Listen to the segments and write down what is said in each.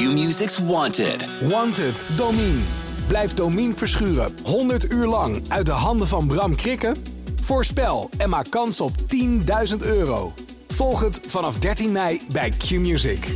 Q-Music's Wanted. Wanted, Domine. Blijf Domine verschuren 100 uur lang uit de handen van Bram Krikken? Voorspel en maak kans op 10.000 euro. Volg het vanaf 13 mei bij Q-Music.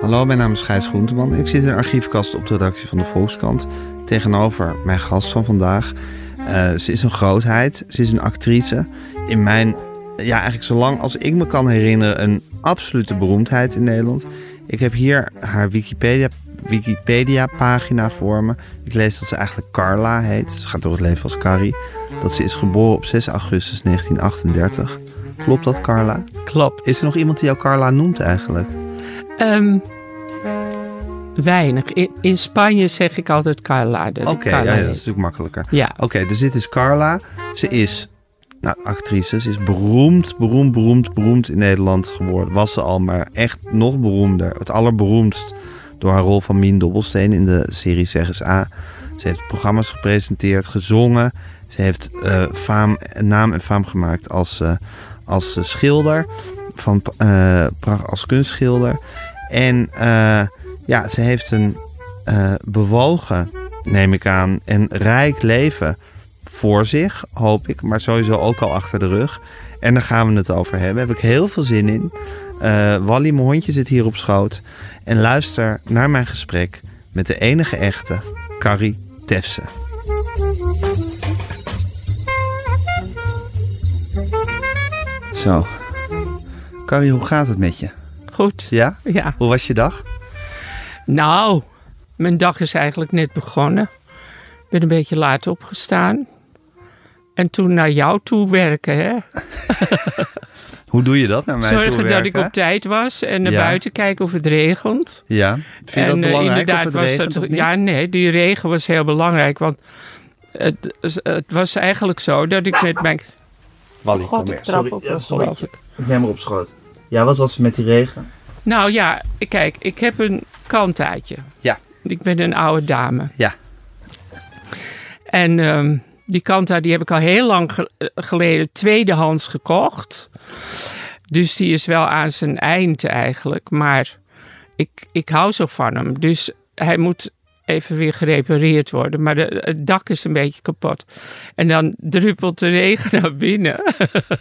Hallo, mijn naam is Gijs Groenteman. Ik zit in de archiefkast op de redactie van de Volkskrant. Tegenover mijn gast van vandaag. Uh, ze is een grootheid. Ze is een actrice. In mijn, ja, eigenlijk zolang als ik me kan herinneren, een absolute beroemdheid in Nederland. Ik heb hier haar Wikipedia, Wikipedia pagina voor me. Ik lees dat ze eigenlijk Carla heet. Ze gaat door het leven als Carrie. Dat ze is geboren op 6 augustus 1938. Klopt dat, Carla? Klopt. Is er nog iemand die jou Carla noemt eigenlijk? Um, weinig. In, Spanje zeg ik altijd Carla. Oké, okay, ja, dat is natuurlijk makkelijker. Ja. Oké, dus dit is Carla. Ze is nou. Ze is beroemd, beroemd, beroemd, beroemd in Nederland geworden. Was ze al, maar echt nog beroemder. Het allerberoemdst door haar rol van Mien Dobbelsteen in de serie Zeg eens A. Ze heeft programma's gepresenteerd, gezongen. Ze heeft uh, faam, naam en faam gemaakt als, uh, als schilder, van, als kunstschilder. En ja, ze heeft een bewogen, neem ik aan, en rijk leven voor zich, hoop ik. Maar sowieso ook al achter de rug. En daar gaan we het over hebben. Daar heb ik heel veel zin in. Wally, mijn hondje, zit hier op schoot. En luister naar mijn gesprek met de enige echte Carrie Tefse. Zo. Carrie, hoe gaat het met je? Goed. Ja? Ja. Hoe was je dag? Nou, mijn dag is eigenlijk net begonnen. Ik ben een beetje laat opgestaan. En toen naar jou toe werken, hè? Hoe doe je dat naar mij Zorgen toe werken? dat ik op tijd was en naar buiten kijken of het regent. Ja, vind je en, dat uh, belangrijk inderdaad of het was regent dat, of niet? Ja, nee, die regen was heel belangrijk. Want het, het was eigenlijk zo dat ik met mijn... Wally, God, kom trap Sorry, op, ja, sorry. ik. Ik neem er op schoot. Ja, wat was er met die regen? Nou ja, kijk, ik heb een kantaatje. Ja. Ik ben een oude dame. Ja. En ehm, die kanta die heb ik al heel lang ge- geleden tweedehands gekocht. Dus die is wel aan zijn eind eigenlijk. Maar ik, ik hou zo van hem. Dus hij moet even weer gerepareerd worden. Maar de, het dak is een beetje kapot. En dan druppelt de regen naar binnen.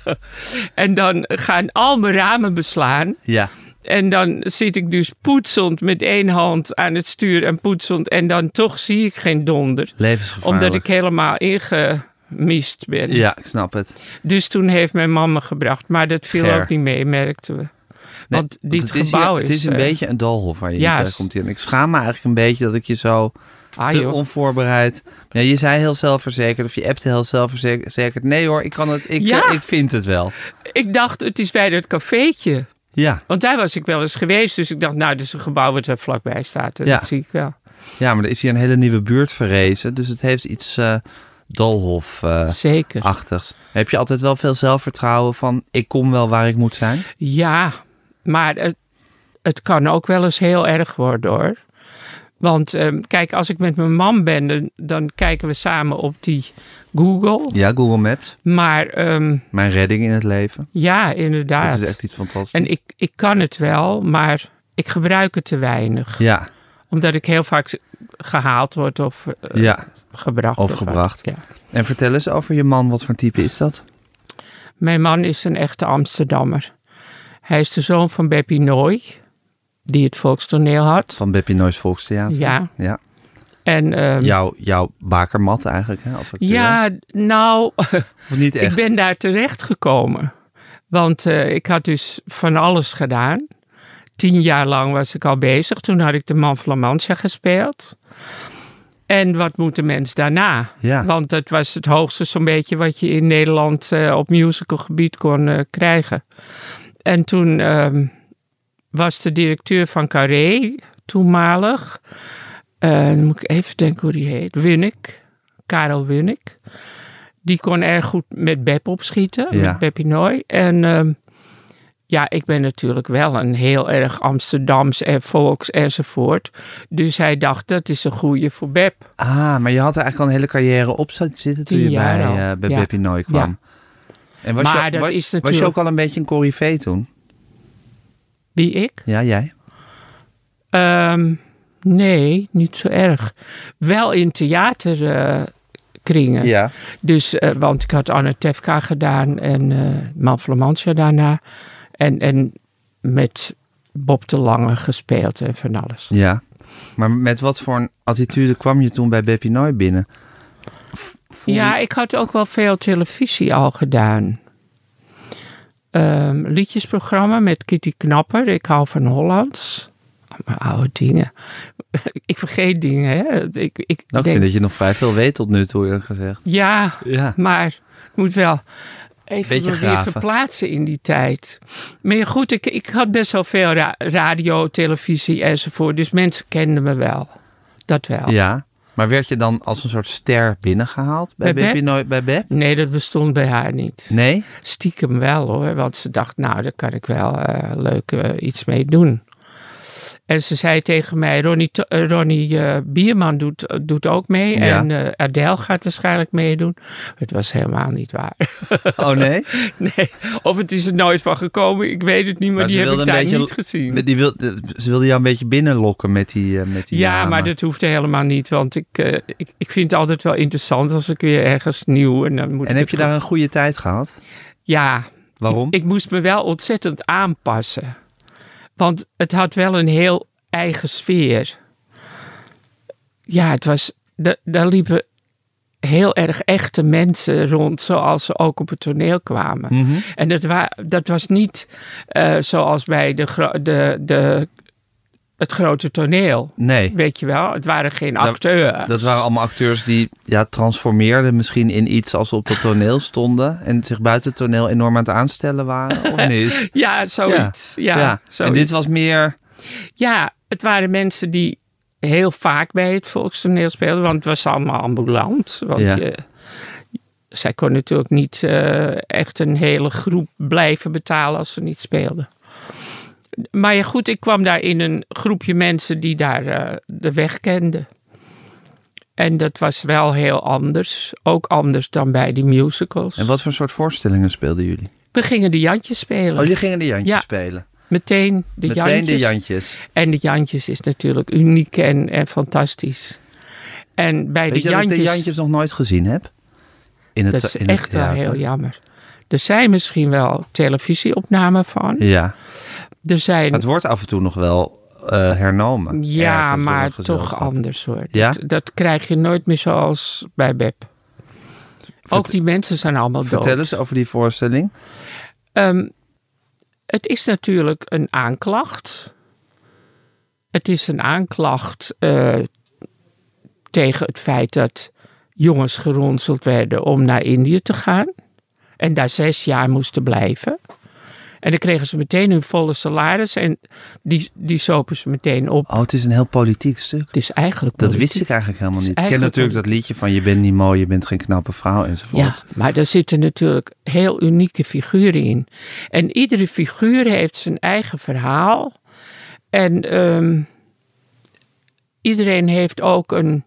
en dan gaan al mijn ramen beslaan. Ja. En dan zit ik dus poetsend met één hand aan het stuur en poetsend. En dan toch zie ik geen donder. Levensgevaarlijk. Omdat ik helemaal ingemist ben. Ja, ik snap het. Dus toen heeft mijn mama gebracht. Maar dat viel Ger. ook niet mee, merkten we. Nee, Want dit het is gebouw hier- is... Het is een eh, beetje een doolhof waar je in terecht komt. hier. En ik schaam me eigenlijk een beetje dat ik je zo ah, te joh. onvoorbereid... Ja, je zei heel zelfverzekerd of je appte heel zelfverzekerd. Nee hoor, ik, kan het, ik, Ja. eh, ik vind het wel. Ik dacht, het is bij dat cafeetje. Ja. Want daar was ik wel eens geweest. Dus ik dacht, nou, dit is een gebouw wat er vlakbij staat. Dat Ja. zie ik wel. ja, maar er is hier een hele nieuwe buurt verrezen. Dus het heeft iets eh doolhof-achtigs. Zeker. Heb je altijd wel veel zelfvertrouwen van... ik kom wel waar ik moet zijn? Ja, maar het, het kan ook wel eens heel erg worden hoor. Want ehm, kijk, als ik met mijn man ben, dan, dan kijken we samen op die Google. Ja, Google Maps. Maar ehm, Mijn redding in het leven. ja, inderdaad. Dat is echt iets fantastisch. En ik, ik kan het wel, maar ik gebruik het te weinig. Ja, Omdat ik heel vaak gehaald word of eh, ja. gebracht. Of gebracht. Ja. En vertel eens over je man. Wat voor type is dat? Mijn man is een echte Amsterdammer. Hij is de zoon van Beppie Nooy, die het volkstoneel had. Van Beppie Noois Volkstheater. Ja. ja. En, ehm, Jouw, jouw bakermat eigenlijk, hè, als acteur. ja, nou, niet echt? ik ben daar terecht gekomen. Want eh, ik had dus van alles gedaan. Tien jaar lang was ik al bezig. Toen had ik de Man van La Mancha gespeeld. En wat moet de mens daarna? Ja. Want dat was het hoogste zo'n beetje wat je in Nederland eh, op musicalgebied kon eh, krijgen. En toen ehm, was de directeur van Carré, toenmalig. Dan moet ik even denken hoe die heet. Winnik. Karel Winnik. Die kon erg goed met Beb opschieten, Ja. met Nooy. En ehm, ja, ik ben natuurlijk wel een heel erg Amsterdams en volks enzovoort. Dus hij dacht, dat is een goeie voor Beb. Ah, maar je had er eigenlijk al een hele carrière op zitten toen je bij, eh bij Ja. Kwam. En was, Maar je, dat was, is was je natuurlijk- ook al een beetje een corrivee toen? Wie ik? Ja, jij? Ehm, nee, niet zo erg. Wel in theaterkringen. Ja. Dus, eh, want ik had Anne Tefka gedaan en Man Flamantia daarna. En, en met Bob de Lange gespeeld en van alles. Ja. Maar met wat voor een attitude kwam je toen bij Beppie Nooy binnen? Voel Ja, ik had ook wel veel televisie al gedaan. Ehm, liedjesprogramma met Kitty Knapper. Ik hou van Hollands. Allemaal oude dingen. ik vergeet dingen, hè. Ik, ik Nou, ik denk, vind dat je nog vrij veel weet tot nu toe, eerlijk gezegd. Ja, Ja. maar ik moet wel even weer graven. verplaatsen in die tijd. Maar ja, goed, ik, ik had best wel veel ra- radio, televisie enzovoort. Dus mensen kenden me wel. Dat wel. Ja. Maar werd je dan als een soort ster binnengehaald bij, Bij Beppie Nooy, bij Beb? Nee, dat bestond bij haar niet. Nee? Stiekem wel hoor, want ze dacht, nou, daar kan ik wel eh, leuk eh, iets mee doen. En ze zei tegen mij, Ronnie, eh, Ronnie eh, Bierman doet, doet ook mee. Ja. En eh Adele gaat waarschijnlijk meedoen. Het was helemaal niet waar. Oh nee? Nee, of het is er nooit van gekomen, ik weet het niet, maar, Maar die heb ik daar beetje- niet gezien. Die wil, ze wilde jou een beetje binnenlokken met die, met die Ja, namen. maar dat hoeft helemaal niet, want ik, ik, ik vind het altijd wel interessant als ik weer ergens nieuw... En, dan moet En heb je daar een goede tijd gehad? Ja, Waarom? Ik, ik moest me wel ontzettend aanpassen. Want het had wel een heel eigen sfeer. Ja, het was. da- Daar liepen heel erg echte mensen rond, zoals ze ook op het toneel kwamen. Mhm. En dat, wa dat was niet eh, zoals bij de, de, de, het grote toneel. Nee. Weet je wel, het waren geen acteurs. Dat waren allemaal acteurs die ja, transformeerden misschien in iets als ze op het toneel stonden. En zich buiten het toneel enorm aan het aanstellen waren, of niet? Ja, zoiets. Ja, En zoiets. dit was meer... Ja, het waren mensen die heel vaak bij het volkstoneel speelden, want het was allemaal ambulant. Want Ja. je, zij kon natuurlijk niet eh, echt een hele groep blijven betalen als ze niet speelden. Maar ja, goed, ik kwam daar in een groepje mensen die daar eh, de weg kenden. En dat was wel heel anders. Ook anders dan bij die musicals. En wat voor soort voorstellingen speelden jullie? We gingen de Jantjes spelen. Oh, jullie gingen de Jantjes Ja. spelen. Meteen de Meteen Jantjes. de Jantjes. En de Jantjes is natuurlijk uniek en, en fantastisch. En bij Weet de je dat ik Jantjes, de Jantjes nog nooit gezien heb? In het, dat is in het echt wel heel jammer. Er zijn misschien wel televisieopnamen van. Ja, Er zijn, het wordt af en toe nog wel eh, hernomen. ja, maar toch anders hoor. Ja? Dat, dat krijg je nooit meer zoals bij Beb. Ook die mensen zijn allemaal dood. Vertel eens over die voorstelling. Ehm, het is natuurlijk een aanklacht. Het is een aanklacht eh, tegen het feit dat jongens geronseld werden om naar Indië te gaan. En daar zes jaar moesten blijven. En dan kregen ze meteen hun volle salaris en die, die sopen ze meteen op. Oh, het is een heel politiek stuk. Het is eigenlijk Dat wist ik eigenlijk helemaal niet. Ik ken natuurlijk dat liedje van je bent niet mooi, je bent geen knappe vrouw enzovoort. Ja, maar er zitten natuurlijk heel unieke figuren in. En iedere figuur heeft zijn eigen verhaal. En ehm, iedereen heeft ook een,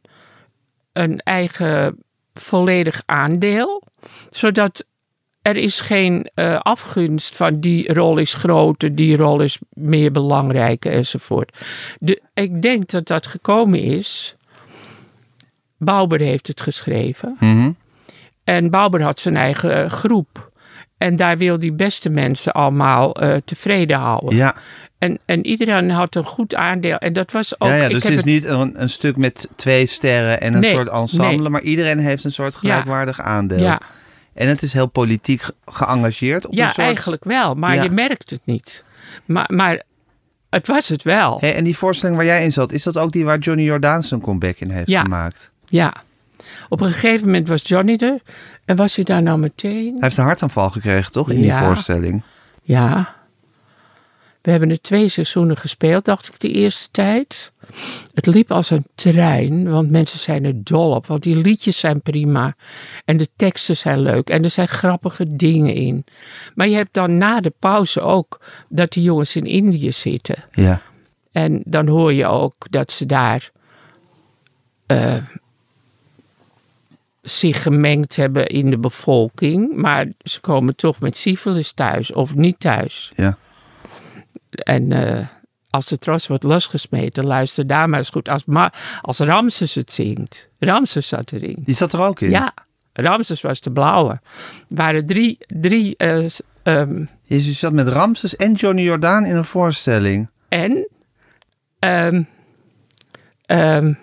een eigen volledig aandeel. Zodat er is geen eh, afgunst van die rol is groter, die rol is meer belangrijk enzovoort. De, ik denk dat dat gekomen is. Bauber heeft het geschreven. Mhm. En Bauber had zijn eigen eh, groep. En daar wil die beste mensen allemaal eh, tevreden houden. Ja, En, en iedereen had een goed aandeel. En dat was ook. ja, dus heb het is niet een, een stuk met twee sterren en een Nee, soort ensemble, nee. maar iedereen heeft een soort gelijkwaardig aandeel. Ja, En het is heel politiek ge- geëngageerd. Op ja een soort... eigenlijk wel. Maar Ja. je merkt het niet. Maar, maar het was het wel. Hey, en die voorstelling waar jij in zat, is dat ook die waar Johnny Jordaan zijn comeback in heeft Ja. gemaakt? Ja. Op een gegeven moment was Johnny er. En was hij daar nou meteen? Hij heeft een hartaanval gekregen, toch? In die voorstelling. Ja. We hebben er twee seizoenen gespeeld, dacht ik, de eerste tijd. Het liep als een trein, want mensen zijn er dol op. Want die liedjes zijn prima. En de teksten zijn leuk. En er zijn grappige dingen in. Maar je hebt dan na de pauze ook dat die jongens in Indië zitten. Ja. En dan hoor je ook dat ze daar eh, zich gemengd hebben in de bevolking. Maar ze komen toch met syfilis thuis of niet thuis. Ja. En eh, als de tros wordt losgesmeten, luister daar maar eens goed. Als, als Ramses het zingt. Ramses zat erin. Die zat er ook in. Ja, Ramses was de blauwe. Er waren drie, drie ehm, Jezus je zat met Ramses en Johnny Jordaan in een voorstelling. en... ehm,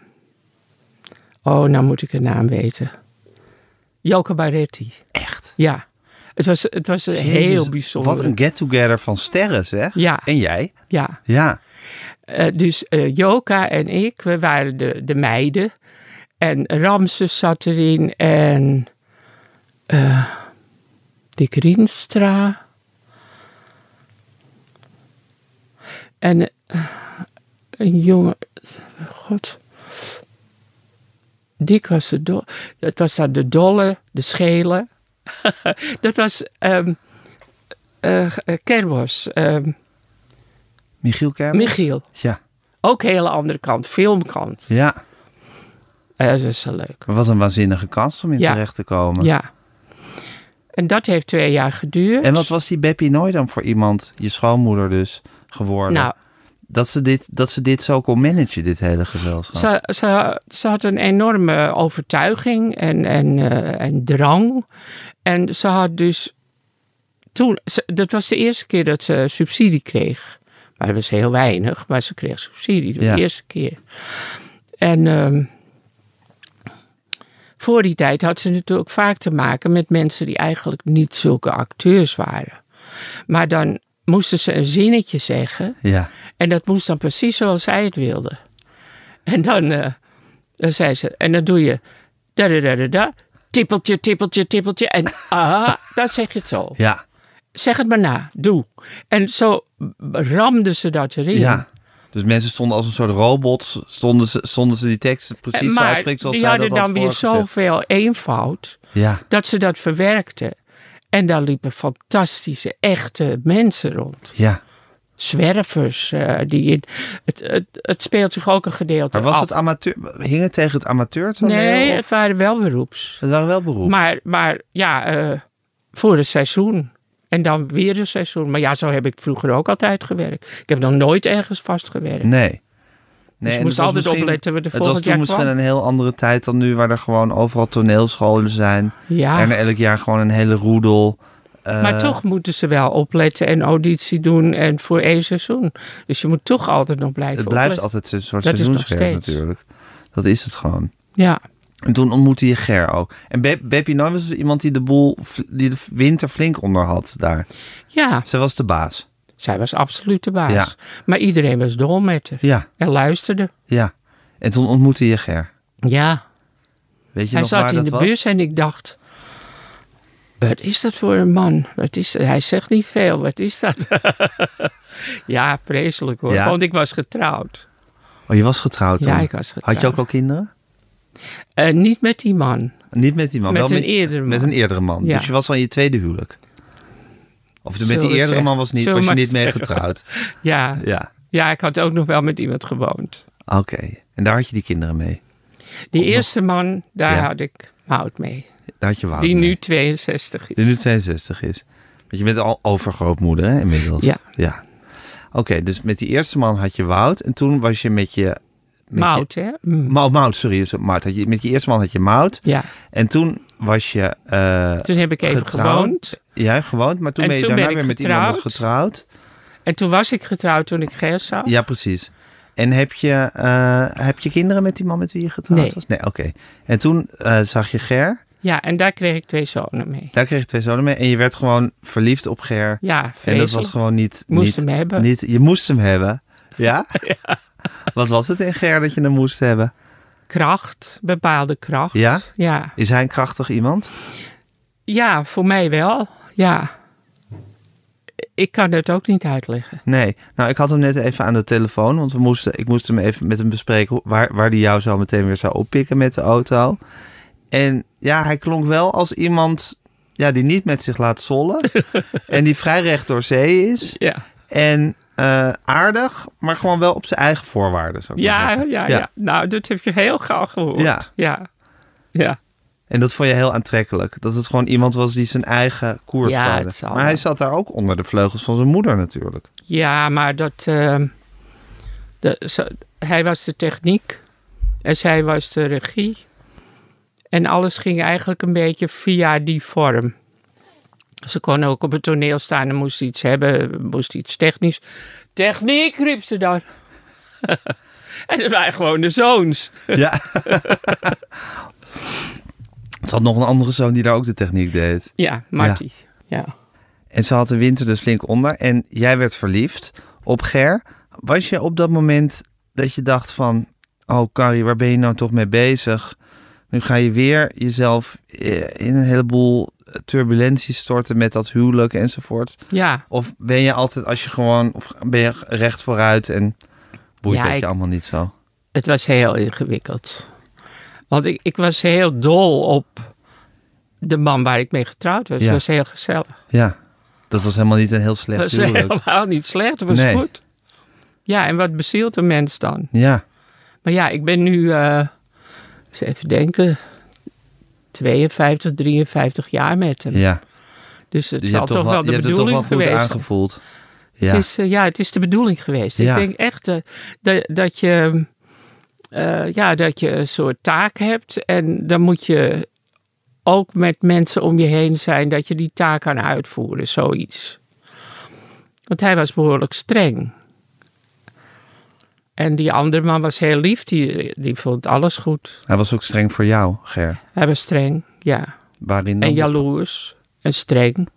oh, nou moet ik de naam weten. Joke Baretti. Echt? Ja, het was, het was Jezus, heel bijzonder. Wat een get-together van sterren, zeg. Ja, En jij? ja. Ja. Eh, dus eh, Joka en ik, we waren de, de meiden. En Ramses zat erin en eh Dick Rienstra. En een jongen, god. Dick was de dolle, dat was dan de dolle, de schele. dat was ehm eh, eh, Kerbos, ehm, Michiel Kerbels? Michiel. Ja. Ook een hele andere kant, filmkant. Ja. Eh, dat is zo leuk. Wat een waanzinnige kans om in Ja. terecht te komen. Ja. En dat heeft twee jaar geduurd. En wat was die Beppie Nooy dan voor iemand, je schoonmoeder dus, geworden? Nou, dat, ze dit, dat ze dit zo kon managen, dit hele gezelschap. ze, ze, ze had een enorme overtuiging en, en, eh, en drang. En ze had dus toen, ze- dat was de eerste keer dat ze subsidie kreeg. Maar dat was heel weinig, maar ze kreeg subsidie de Ja. eerste keer. En ehm, voor die tijd had ze natuurlijk vaak te maken met mensen die eigenlijk niet zulke acteurs waren. Maar dan moesten ze een zinnetje zeggen. Ja. En dat moest dan precies zoals zij het wilde. En dan, eh, dan zei ze, en dan doe je da da da da da, tippeltje, tippeltje, tippeltje. En ah, dan zeg je het zo. Ja. Zeg het maar na, doe. En zo ramden ze dat erin. Ja. Dus mensen stonden als een soort robots, stonden ze, stonden ze die teksten precies En zo maar uitspreken zoals die zij hadden dat had dan weer zoveel eenvoud Ja. dat ze dat verwerkten. En daar liepen fantastische, echte mensen rond. Ja. Zwervers, eh, die in, het, het, het speelt zich ook een gedeelte Maar was af. het amateur, hing het tegen het amateurtoneel? Nee, of- het waren wel beroeps. het waren wel beroep. Maar, maar ja, eh, voor het seizoen. En dan weer een seizoen. Maar ja, zo heb ik vroeger ook altijd gewerkt. Ik heb nog nooit ergens vastgewerkt. Nee. Nee, dus je moest was altijd opletten Het was toen jaar misschien kwam. een heel andere tijd dan nu, waar er gewoon overal toneelscholen zijn. Ja, En elk jaar gewoon een hele roedel. eh, maar toch moeten ze wel opletten en auditie doen en voor één seizoen. Dus je moet toch altijd nog blijven Het blijft opletten. altijd een soort Dat seizoenswerk natuurlijk. Dat is het gewoon. Ja, En toen ontmoette je Ger ook. En Be Beppie Nooy was dus iemand die de boel, die de winter flink onder had daar. ja, Zij was de baas. Zij was absoluut de baas. Ja. Maar iedereen was dol met haar. Ja, En luisterde. ja. En toen ontmoette je Ger. Ja, Weet je hij nog zat waar in dat de was? bus en ik dacht... Wat is dat voor een man? Wat is dat? Hij zegt niet veel. Wat is dat? ja, vreselijk hoor. Ja? Want ik was getrouwd. Oh, je was getrouwd toen? Ja, ik was getrouwd. Had je ook al kinderen? Eh, niet met die man. Niet met die man, Met wel een met, eerdere man. met een eerdere man. Ja. Dus je was al in je tweede huwelijk. Of de- met die eerdere zeggen. man was, niet, Zullen was je niet mee getrouwd. Ja, Ja, ja, ik had ook nog wel met iemand gewoond. oké. En daar had je die kinderen mee. Die Of nog- eerste man, daar Ja. had ik Mout mee. Daar had je Wout die mee. nu 62 is. Die nu 62 is. Want je bent al overgrootmoeder hè, inmiddels. Ja. ja. Oké, dus met die eerste man had je Wout. En toen was je met je... Met Mout, hè? Je, Mm. Mout, Mout, sorry. Mout. Had je, met je eerste man had je Mout. Ja, En toen was je... eh, toen heb ik even getrouwd. gewoond. Ja, gewoond. Maar toen En ben je toen daarna ben ik weer met iemand anders getrouwd. En toen was ik getrouwd toen ik Ger zag. Ja, precies. En heb je, eh, heb je kinderen met die man met wie je getrouwd Nee. was? Nee, oké. En toen eh, zag je Ger. Ja, en daar kreeg ik twee zonen mee. Daar kreeg je twee zonen mee. En je werd gewoon verliefd op Ger. Ja, en vreselijk. dat was gewoon niet... Moest niet, hem hebben. Niet, je moest hem hebben. Ja? Wat was het in Ger dat je hem moest hebben? Kracht, bepaalde kracht. Ja? Ja, Is hij een krachtig iemand? ja voor mij wel. Ja. Ik kan het ook niet uitleggen. Nee. Nou, ik had hem net even aan de telefoon. Want we moesten, ik moest hem even met hem bespreken waar, waar hij jou zo meteen weer zou oppikken met de auto. En ja, hij klonk wel als iemand ja, die niet met zich laat zollen. en die vrij recht door zee is. Ja, En eh, aardig, maar gewoon wel op zijn eigen voorwaarden. Zou ik maar ja, zeggen. ja, ja. Nou, dat heb je heel gauw gehoord. Ja. Ja. ja. En dat vond je heel aantrekkelijk. Dat het gewoon iemand was die zijn eigen koers Ja, vaarde. het zal Maar hij zat daar ook onder de vleugels van zijn moeder natuurlijk. Ja, maar dat. eh, de, zo- hij was de techniek en zij was de regie. En alles ging eigenlijk een beetje via die vorm. Ze kon ook op het toneel staan en moest iets hebben, moest iets technisch. Techniek, riep ze dan. en dat waren gewoon de zoons. Ja. Had nog een andere zoon die daar ook de techniek deed. Ja, Marty. Ja. En ze had de winter dus flink onder. En jij werd verliefd op Ger. Was je op dat moment dat je dacht van... Oh, Carrie, waar ben je nou toch mee bezig? Nu ga je weer jezelf eh, in een heleboel turbulenties storten met dat huwelijk enzovoort. ja. Of ben je altijd als je gewoon... Of ben je recht vooruit en boeit Ja, dat ik- je allemaal niet zo? Het was heel ingewikkeld. Want ik, ik was heel dol op de man waar ik mee getrouwd was. Ja. Het was heel gezellig. Ja, dat was helemaal niet een heel slecht Het was huwelijk. helemaal niet slecht, het was Nee. goed. Ja, en wat bezielt een mens dan? Ja, Maar ja, ik ben nu, eh, eens even denken, 52, 53 jaar met hem. ja. Dus het Dus zal toch wel de het toch bedoeling wel geweest zijn. aangevoeld. Ja. Het is, eh, ja, het is de bedoeling geweest. Ja. Ik denk echt eh, dat, dat, je, eh, ja, dat je een soort taak hebt. En dan moet je ook met mensen om je heen zijn dat je die taak kan uitvoeren, zoiets. Want hij was behoorlijk streng. En die andere man was heel lief, die, die vond alles goed. Hij was ook streng voor jou, Ger. Hij was streng, ja. Waarin dan? En jaloers en streng.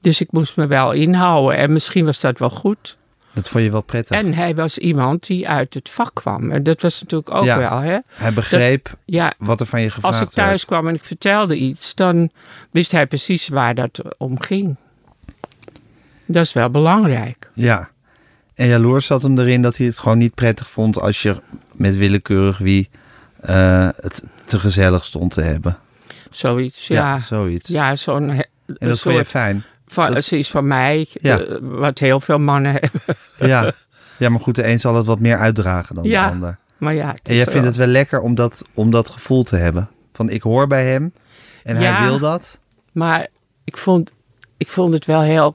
Dus ik moest me wel inhouden. En misschien was dat wel goed. Dat vond je wel prettig. En hij was iemand die uit het vak kwam. En dat was natuurlijk ook Ja. wel, hè? Hij begreep Ja, wat er van je gevraagd als ik thuis werd. kwam en ik vertelde iets, dan wist hij precies waar dat om ging. Dat is wel belangrijk. Ja. En jaloers zat hem erin dat hij het gewoon niet prettig vond als je met willekeurig wie eh, het te gezellig stond te hebben. Zoiets, ja. Ja, zoiets. zo'n... he- en dat vond je fijn. Van, dat- zoiets van mij, Ja. eh, wat heel veel mannen hebben. Ja. ja, maar goed, de een zal het wat meer uitdragen dan Ja, de ander. Maar ja, En is jij wel- vindt het wel lekker om dat, om dat gevoel te hebben. Van ik hoor bij hem en Ja. hij wil dat. Maar ik vond, ik vond het wel heel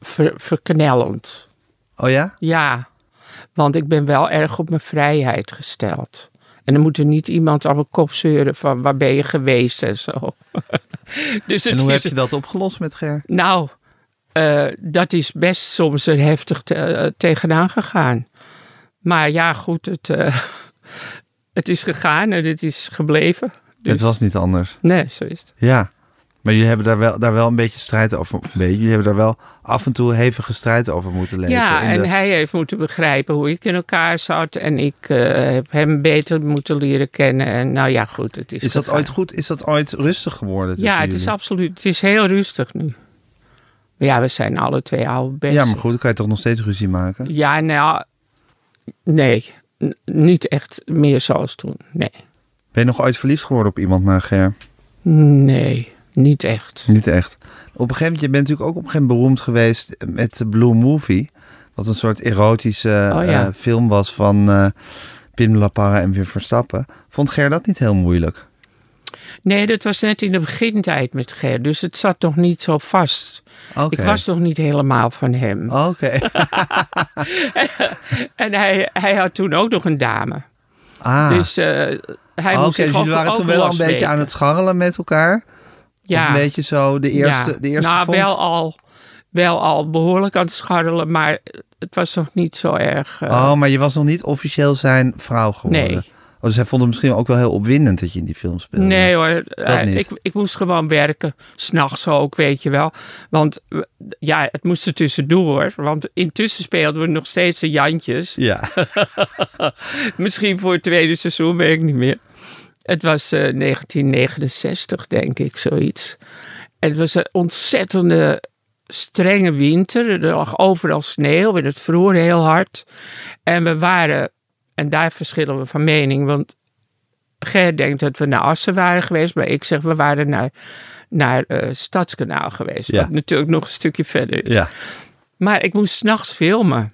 ver, verknellend. Oh ja? Ja, want ik ben wel erg op mijn vrijheid gesteld. En dan moet er niet iemand aan mijn kop zeuren van waar ben je geweest en zo. dus En hoe is, heb je dat opgelost met Ger? Nou, eh, dat is best soms er heftig te- eh, tegenaan gegaan. Maar ja, goed, het, eh, het is gegaan en het is gebleven. Dus, Het was niet anders. Nee, zo is het. Ja. Maar jullie hebben daar wel, daar wel een beetje strijd over. Beetje, jullie hebben daar wel af en toe hevige strijd over moeten leven. Ja, en de- hij heeft moeten begrijpen hoe ik in elkaar zat. En ik eh, heb hem beter moeten leren kennen. En nou ja, goed, het is Is dat ooit goed? Is dat ooit rustig geworden Ja, het is absoluut. Het is heel rustig nu. Maar ja, we zijn alle twee oude best. Ja, maar goed, dan kan je toch nog steeds ruzie maken? Ja, nou, nee. Niet echt meer zoals toen. Nee. Ben je nog ooit verliefd geworden op iemand na Ger? Nee, niet echt. Niet echt. Op een gegeven moment, je bent natuurlijk ook op een gegeven moment beroemd geweest met de Blue Movie. Wat een soort erotische Oh, ja. eh, film was van eh Pim en Wim Verstappen. Vond Ger dat niet heel moeilijk? Nee, dat was net in de begintijd met Ger. Dus het zat nog niet zo vast. Ik was nog niet helemaal van hem. Oké. En hij, hij had toen ook nog een dame. Ah. Dus eh, hij Oké, moest zich dus jullie waren toen wel een beetje aan het scharrelen met elkaar? Ja. Of een beetje zo de eerste, ja. de eerste nou, wel al, wel al behoorlijk aan het scharrelen, maar het was nog niet zo erg. eh, Oh, maar je was nog niet officieel zijn vrouw geworden? Nee. Oh, dus hij vond het misschien ook wel heel opwindend dat je in die film speelde? Nee hoor, eh, ik, ik moest gewoon werken. S'nachts ook, weet je wel. Want ja, het moest er tussendoor. Want intussen speelden we nog steeds de Jantjes. Ja. Misschien voor het tweede seizoen, weet ik niet meer. Het was eh, 1969, denk ik, zoiets. En het was een ontzettende strenge winter. Er lag overal sneeuw en het vroor heel hard. En we waren, en daar verschillen we van mening, want Ger denkt dat we naar Assen waren geweest, maar ik zeg we waren naar, naar eh, Stadskanaal geweest. Ja. Wat natuurlijk nog een stukje verder is. ja. Maar ik moest s'nachts filmen.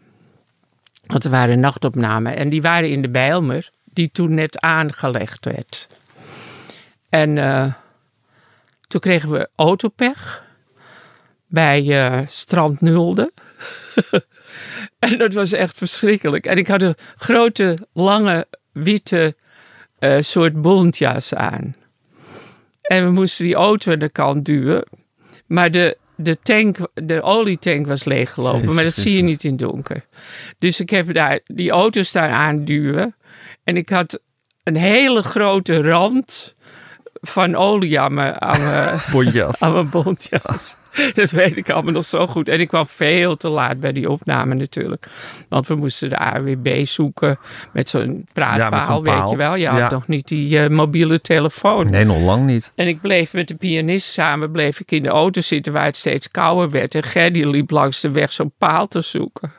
Want er waren nachtopnamen. En die waren in de Bijlmer, die toen net aangelegd werd. En eh, toen kregen we autopech bij eh, Strand Nulde. en dat was echt verschrikkelijk. En ik had een grote, lange, witte eh, soort bontjas aan. En we moesten die auto aan de kant duwen. Maar de, de, tank, de olietank was leeggelopen. Jezus maar dat zie je niet in het donker. Dus ik heb daar die auto staan aanduwen. En ik had een hele grote rand van olie aan mijn, aan mijn, Bontjas. aan mijn bontjas. Dat weet ik allemaal nog zo goed. En ik kwam veel te laat bij die opname natuurlijk. Want we moesten de AWB zoeken met zo'n praatpaal, weet je wel. Je had Ja. nog niet die eh, mobiele telefoon. Nee, nog lang niet. En ik bleef met de pianist samen bleef ik in de auto zitten waar het steeds kouder werd. En Gerdy liep langs de weg zo'n paal te zoeken.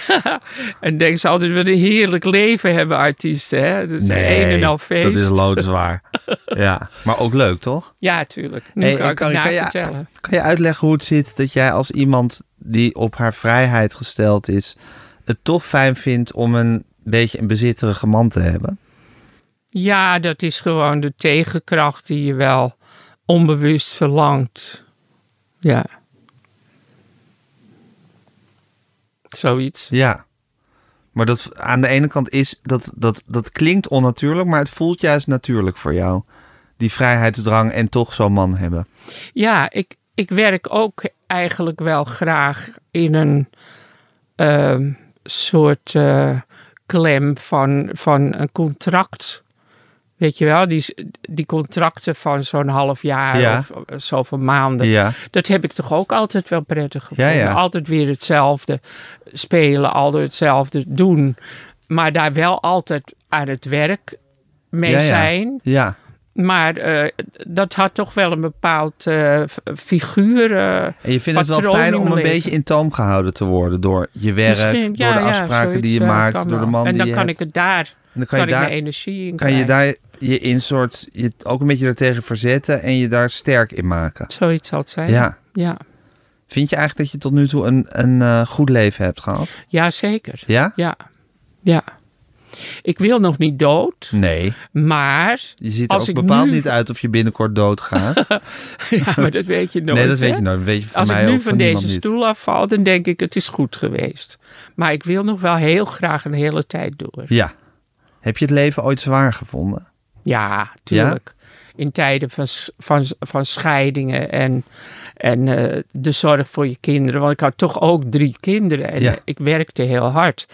en denk ze altijd wat een heerlijk leven hebben artiesten. Hè? Dat is een en al feest. dat is loodzwaar. ja, maar ook leuk, toch? Ja, tuurlijk. Nu Hey, kan ik kan je- vertellen. Kan je uitleggen hoe het zit dat jij als iemand die op haar vrijheid gesteld is... het toch fijn vindt om een beetje een bezitterige man te hebben? Ja, dat is gewoon de tegenkracht die je wel onbewust verlangt. Ja. Zoiets. Ja. Maar dat aan de ene kant is dat, dat, dat klinkt onnatuurlijk, maar het voelt juist natuurlijk voor jou. Die vrijheidsdrang en toch zo'n man hebben. Ja, ik, ik werk ook eigenlijk wel graag in een ehm, soort eh, klem van, van een contract. Weet je wel, die, die contracten van zo'n half jaar Ja. of eh, zoveel maanden. Ja. Dat heb ik toch ook altijd wel prettig gevonden. Ja. Altijd weer hetzelfde spelen, altijd hetzelfde doen. Maar daar wel altijd aan het werk mee zijn. Ja. Maar eh, dat had toch wel een bepaald eh, figuur. eh, En je vindt het wel fijn om een leven. beetje in toom gehouden te worden door je werk, misschien, door ja, de ja, afspraken die je maakt, kan door de man En die dan je kan hebt. ik het daar, En dan kan, kan je daar, energie in kan je daar je in soort, je ook een beetje daartegen verzetten en je daar sterk in maken. Zoiets zal het zijn. Ja. Ja, Vind je eigenlijk dat je tot nu toe een, een goed leven hebt gehad? ja zeker. Ja? Ja. ja. Ik wil nog niet dood, Nee. maar... Je ziet er Als ook bepaald nu- niet uit of je binnenkort doodgaat. Ja, maar dat weet je nooit. nee, dat weet je nooit. Dat weet je van Als mij ik nu van van deze niemand niet. stoel afval, dan denk ik het is goed geweest. Maar ik wil nog wel heel graag een hele tijd door. Ja. Heb je het leven ooit zwaar gevonden? Ja, tuurlijk. In tijden van, van, van scheidingen en, en eh, de zorg voor je kinderen. Want ik had toch ook drie kinderen en Ja. ik werkte heel hard.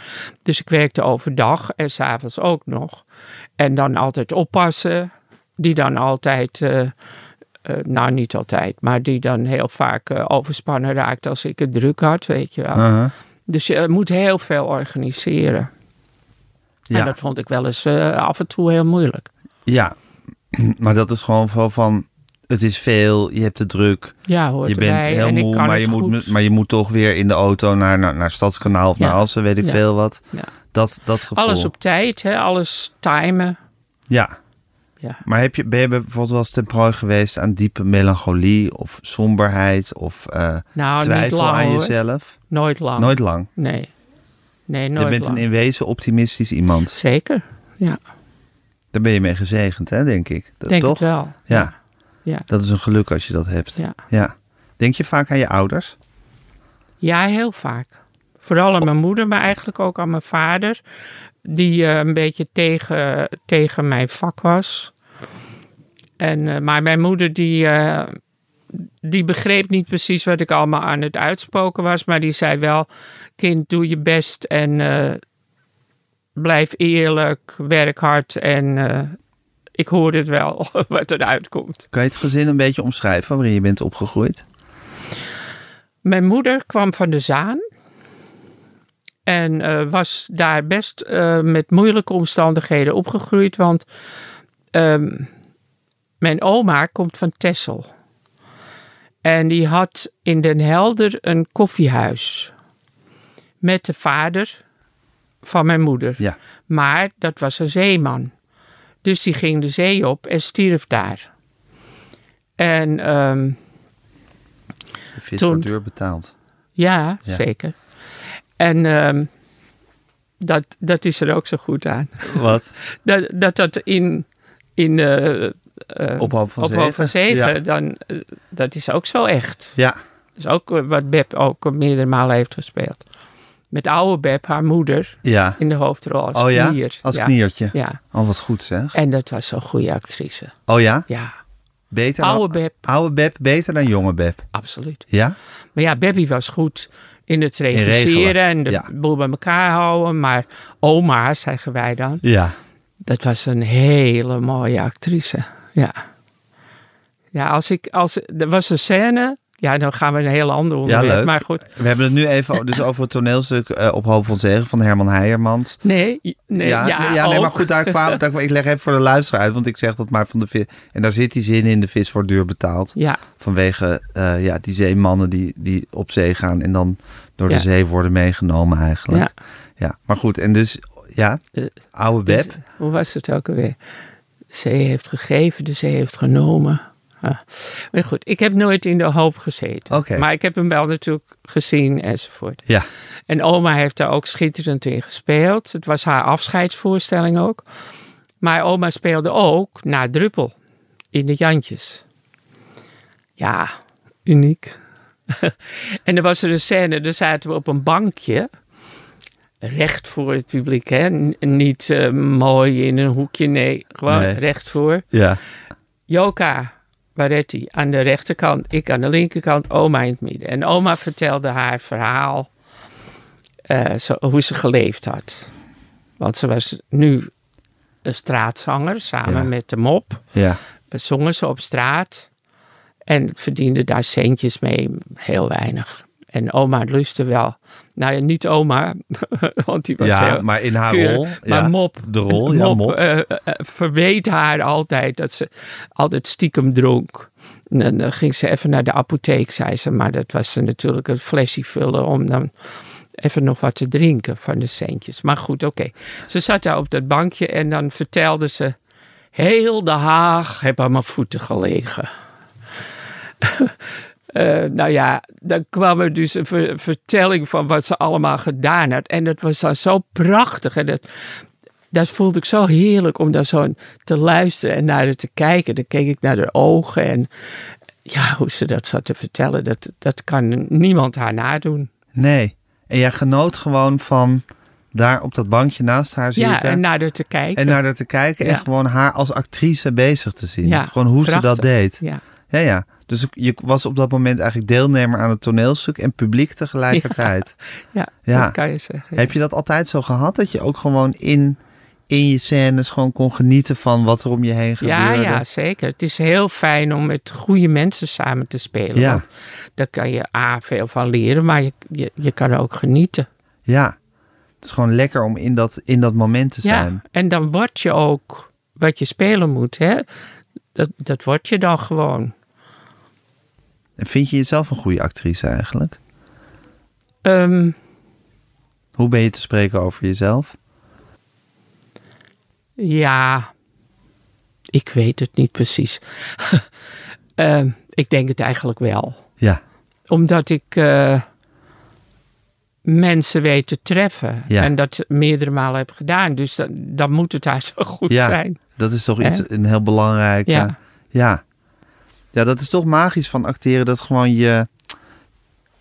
Dus ik werkte overdag en s'avonds ook nog. En dan altijd oppassen. Die dan altijd, eh, eh, nou niet altijd, maar die dan heel vaak overspannen raakt als ik het druk had, weet je wel. Uh-huh. Dus je moet heel veel organiseren. Ja. En dat vond ik wel eens af en toe heel moeilijk. ja. Maar dat is gewoon van, van... Het is veel, je hebt het druk. Ja, hoort je bent erbij. heel moe, maar je, moet, maar je moet toch weer in de auto naar, naar, naar Stadskanaal of Ja. naar Assen, weet ik Ja. veel wat. Ja. Dat, dat gevoel. Alles op tijd, hè? alles timen. Ja. Ja. Maar heb je, ben je bijvoorbeeld wel eens ten prooi geweest aan diepe melancholie of somberheid of eh, Nou, twijfel lang aan hoor. jezelf? Nooit lang. Nooit lang. Nee. Nee, nooit je bent lang. een in wezen optimistisch iemand. Zeker. Ja, Daar ben je mee gezegend, hè, denk ik. Dat, denk toch? het wel. Ja. Ja. Dat is een geluk als je dat hebt. Ja. ja. Denk je vaak aan je ouders? Ja, heel vaak. Vooral aan mijn moeder, maar eigenlijk ook aan mijn vader. Die eh, een beetje tegen, tegen mijn vak was. En, eh, maar mijn moeder die, eh, die begreep niet precies wat ik allemaal aan het uitspoken was. Maar die zei wel, kind doe je best en blijf eerlijk, werk hard. En eh, ik hoor het wel wat eruit komt. Kan je het gezin een beetje omschrijven waarin je bent opgegroeid? Mijn moeder kwam van de Zaan. En eh, was daar best eh, met moeilijke omstandigheden opgegroeid. Want ehm, mijn oma komt van Texel. En die had in Den Helder een koffiehuis. Met de vader van mijn moeder. Ja. Maar dat was een zeeman. Dus die ging de zee op en stierf daar. En ehm, De vis Toen- wordt duur betaald. ja, Ja. zeker. En ehm, dat, dat is er ook zo goed aan. Wat? Dat dat, dat in, in Op hoop van Ja. dan eh, dat is ook zo echt. Ja, Dat is ook wat Beb ook meerdere malen heeft gespeeld. Met oude Beb, haar moeder, ja. in de hoofdrol als Oh ja? knier. Als ja. kniertje. Ja, Oh, wat goed zeg. en dat was zo'n goede actrice. Oh ja? Ja, Beter dan... oude Beb, Oude Beb beter dan jonge Beb. absoluut. Ja? Maar ja, Bebby was goed in het regisseren en de ja. boel bij elkaar houden. Maar oma, zeggen wij dan, Ja. dat was een hele mooie actrice. Ja. Ja, als ik, als, er was een scène, ja, dan gaan we een heel ander Ja, onderwerp. leuk. Maar goed, We hebben het nu even dus over het toneelstuk eh, Op Hoop van Zegen van Herman Heijermans. nee, nee ja, ja, nee, ja, nee, maar goed, daar kwam, daar, ik leg even voor de luisteraar uit, want ik zeg dat maar van de vis. En daar zit die zin in, de vis wordt duur betaald. Ja, Vanwege eh, ja, die zeemannen die, die op zee gaan en dan door de Ja. zee worden meegenomen eigenlijk. ja. Ja, maar goed, en dus, ja, Eh, oude Dus, Beb. hoe was het ook alweer? Zee heeft gegeven, de zee heeft genomen. Ah. Maar goed, ik heb nooit in de hoop gezeten. Maar ik heb hem wel natuurlijk gezien enzovoort. Ja, En oma heeft daar ook schitterend in gespeeld. Het was haar afscheidsvoorstelling ook. Maar oma speelde ook na Druppel in de Jantjes. Ja, uniek. en er was er een scène, daar zaten we op een bankje. Recht voor het publiek, hè? N- niet eh, mooi in een hoekje, nee, gewoon Nee. recht voor. ja, Joka Baretti aan de rechterkant, ik aan de linkerkant, oma in het midden. En oma vertelde haar verhaal, eh, zo, hoe ze geleefd had. Want ze was nu een straatzanger, samen Ja. met de mop. ja. Eh, Zongen ze op straat en verdiende daar centjes mee, heel weinig. En oma lustte wel. Nou ja, niet oma, want die was Ja, heel maar in haar keurig. rol. Maar ja. mop, De rol, ja, mop. eh, eh, verweet haar altijd dat ze altijd stiekem dronk. En dan eh, ging ze even naar de apotheek, zei ze. Maar dat was ze natuurlijk een flesje vullen om dan even nog wat te drinken van de centjes. Maar goed, oké. Ze zat daar op dat bankje en dan vertelde ze... Heel de Haag heb aan mijn voeten gelegen. Eh, nou ja, dan kwam er dus een ver- vertelling van wat ze allemaal gedaan had. En dat was dan zo prachtig. En dat, dat voelde ik zo heerlijk om daar zo te luisteren en naar haar te kijken. Dan keek ik naar haar ogen en ja, hoe ze dat zat te vertellen, dat, dat kan niemand haar nadoen. Nee. En jij genoot gewoon van daar op dat bankje naast haar zitten. Ja, en naar haar te kijken. en naar haar te kijken en gewoon haar als actrice bezig te zien. Ja, gewoon hoe ze dat deed. Ja, Ja, ja. Dus je was op dat moment eigenlijk deelnemer aan het toneelstuk en publiek tegelijkertijd. ja, Ja. dat kan je zeggen. Heb je dat altijd zo gehad? Dat je ook gewoon in, in je scènes gewoon kon genieten van wat er om je heen gebeurde? Ja, ja, zeker. Het is heel fijn om met goede mensen samen te spelen. Ja. Want daar kan je A, veel van leren, maar je, je, je kan ook genieten. Ja. Het is gewoon lekker om in dat, in dat moment te zijn. Ja, en dan word je ook wat je spelen moet, hè. Dat, dat word je dan gewoon. En vind je jezelf een goede actrice eigenlijk? Ehm, Hoe ben je te spreken over jezelf? ja, ik weet het niet precies. Ehm, ik denk het eigenlijk wel. Ja, Omdat ik eh, mensen weet te treffen. Ja. En dat meerdere malen heb gedaan. Dus dan, dan moet het daar zo goed Ja. zijn. dat is toch iets, een heel belangrijk. Ja. ja. Ja, dat is toch magisch van acteren. Dat gewoon je,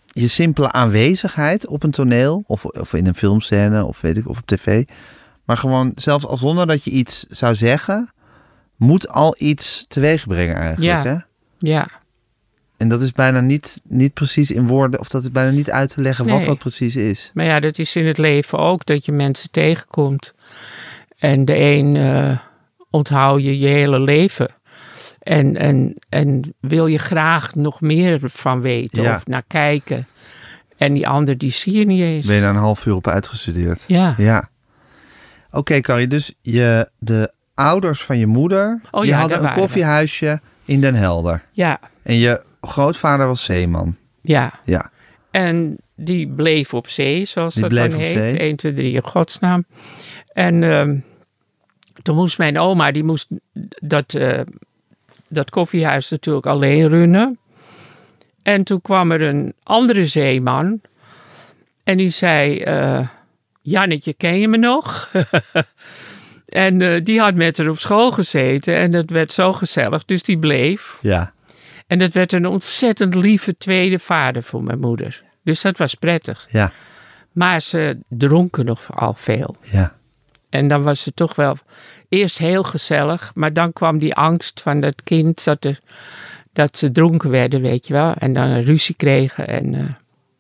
je simpele aanwezigheid op een toneel. Of, of in een filmscène of weet ik, of op tv. Maar gewoon zelfs al zonder dat je iets zou zeggen. Moet al iets teweeg brengen eigenlijk. Ja. Hè? Ja, En dat is bijna niet, niet precies in woorden. Of dat is bijna niet uit te leggen wat dat precies is. maar ja, dat is in het leven ook. Dat je mensen tegenkomt. En de een eh onthoud je je hele leven. En, en, en wil je graag nog meer van weten Ja. of naar kijken. En die ander, die zie je niet eens. Ben je daar een half uur op uitgestudeerd? Ja. Ja. Oké, Carrie. Dus je, de ouders van je moeder... Oh die ja, hadden een we. koffiehuisje in Den Helder. Ja, En je grootvader was zeeman. ja. Ja. En die bleef op zee, zoals Die dat bleef dan op heet. zee. 1, 2, 3 in godsnaam. En ehm, toen moest mijn oma, die moest dat, eh, dat koffiehuis natuurlijk alleen runnen. En toen kwam er een andere zeeman. En die zei, eh, Jannetje, ken je me nog? En eh, die had met haar op school gezeten en dat werd zo gezellig, dus die bleef. Ja. En dat werd een ontzettend lieve tweede vader voor mijn moeder. Dus dat was prettig. Ja. Maar ze dronken nog al veel. Ja. En dan was het toch wel eerst heel gezellig, maar dan kwam die angst van dat kind dat, er, dat ze dronken werden, weet je wel. En dan een ruzie kregen en eh,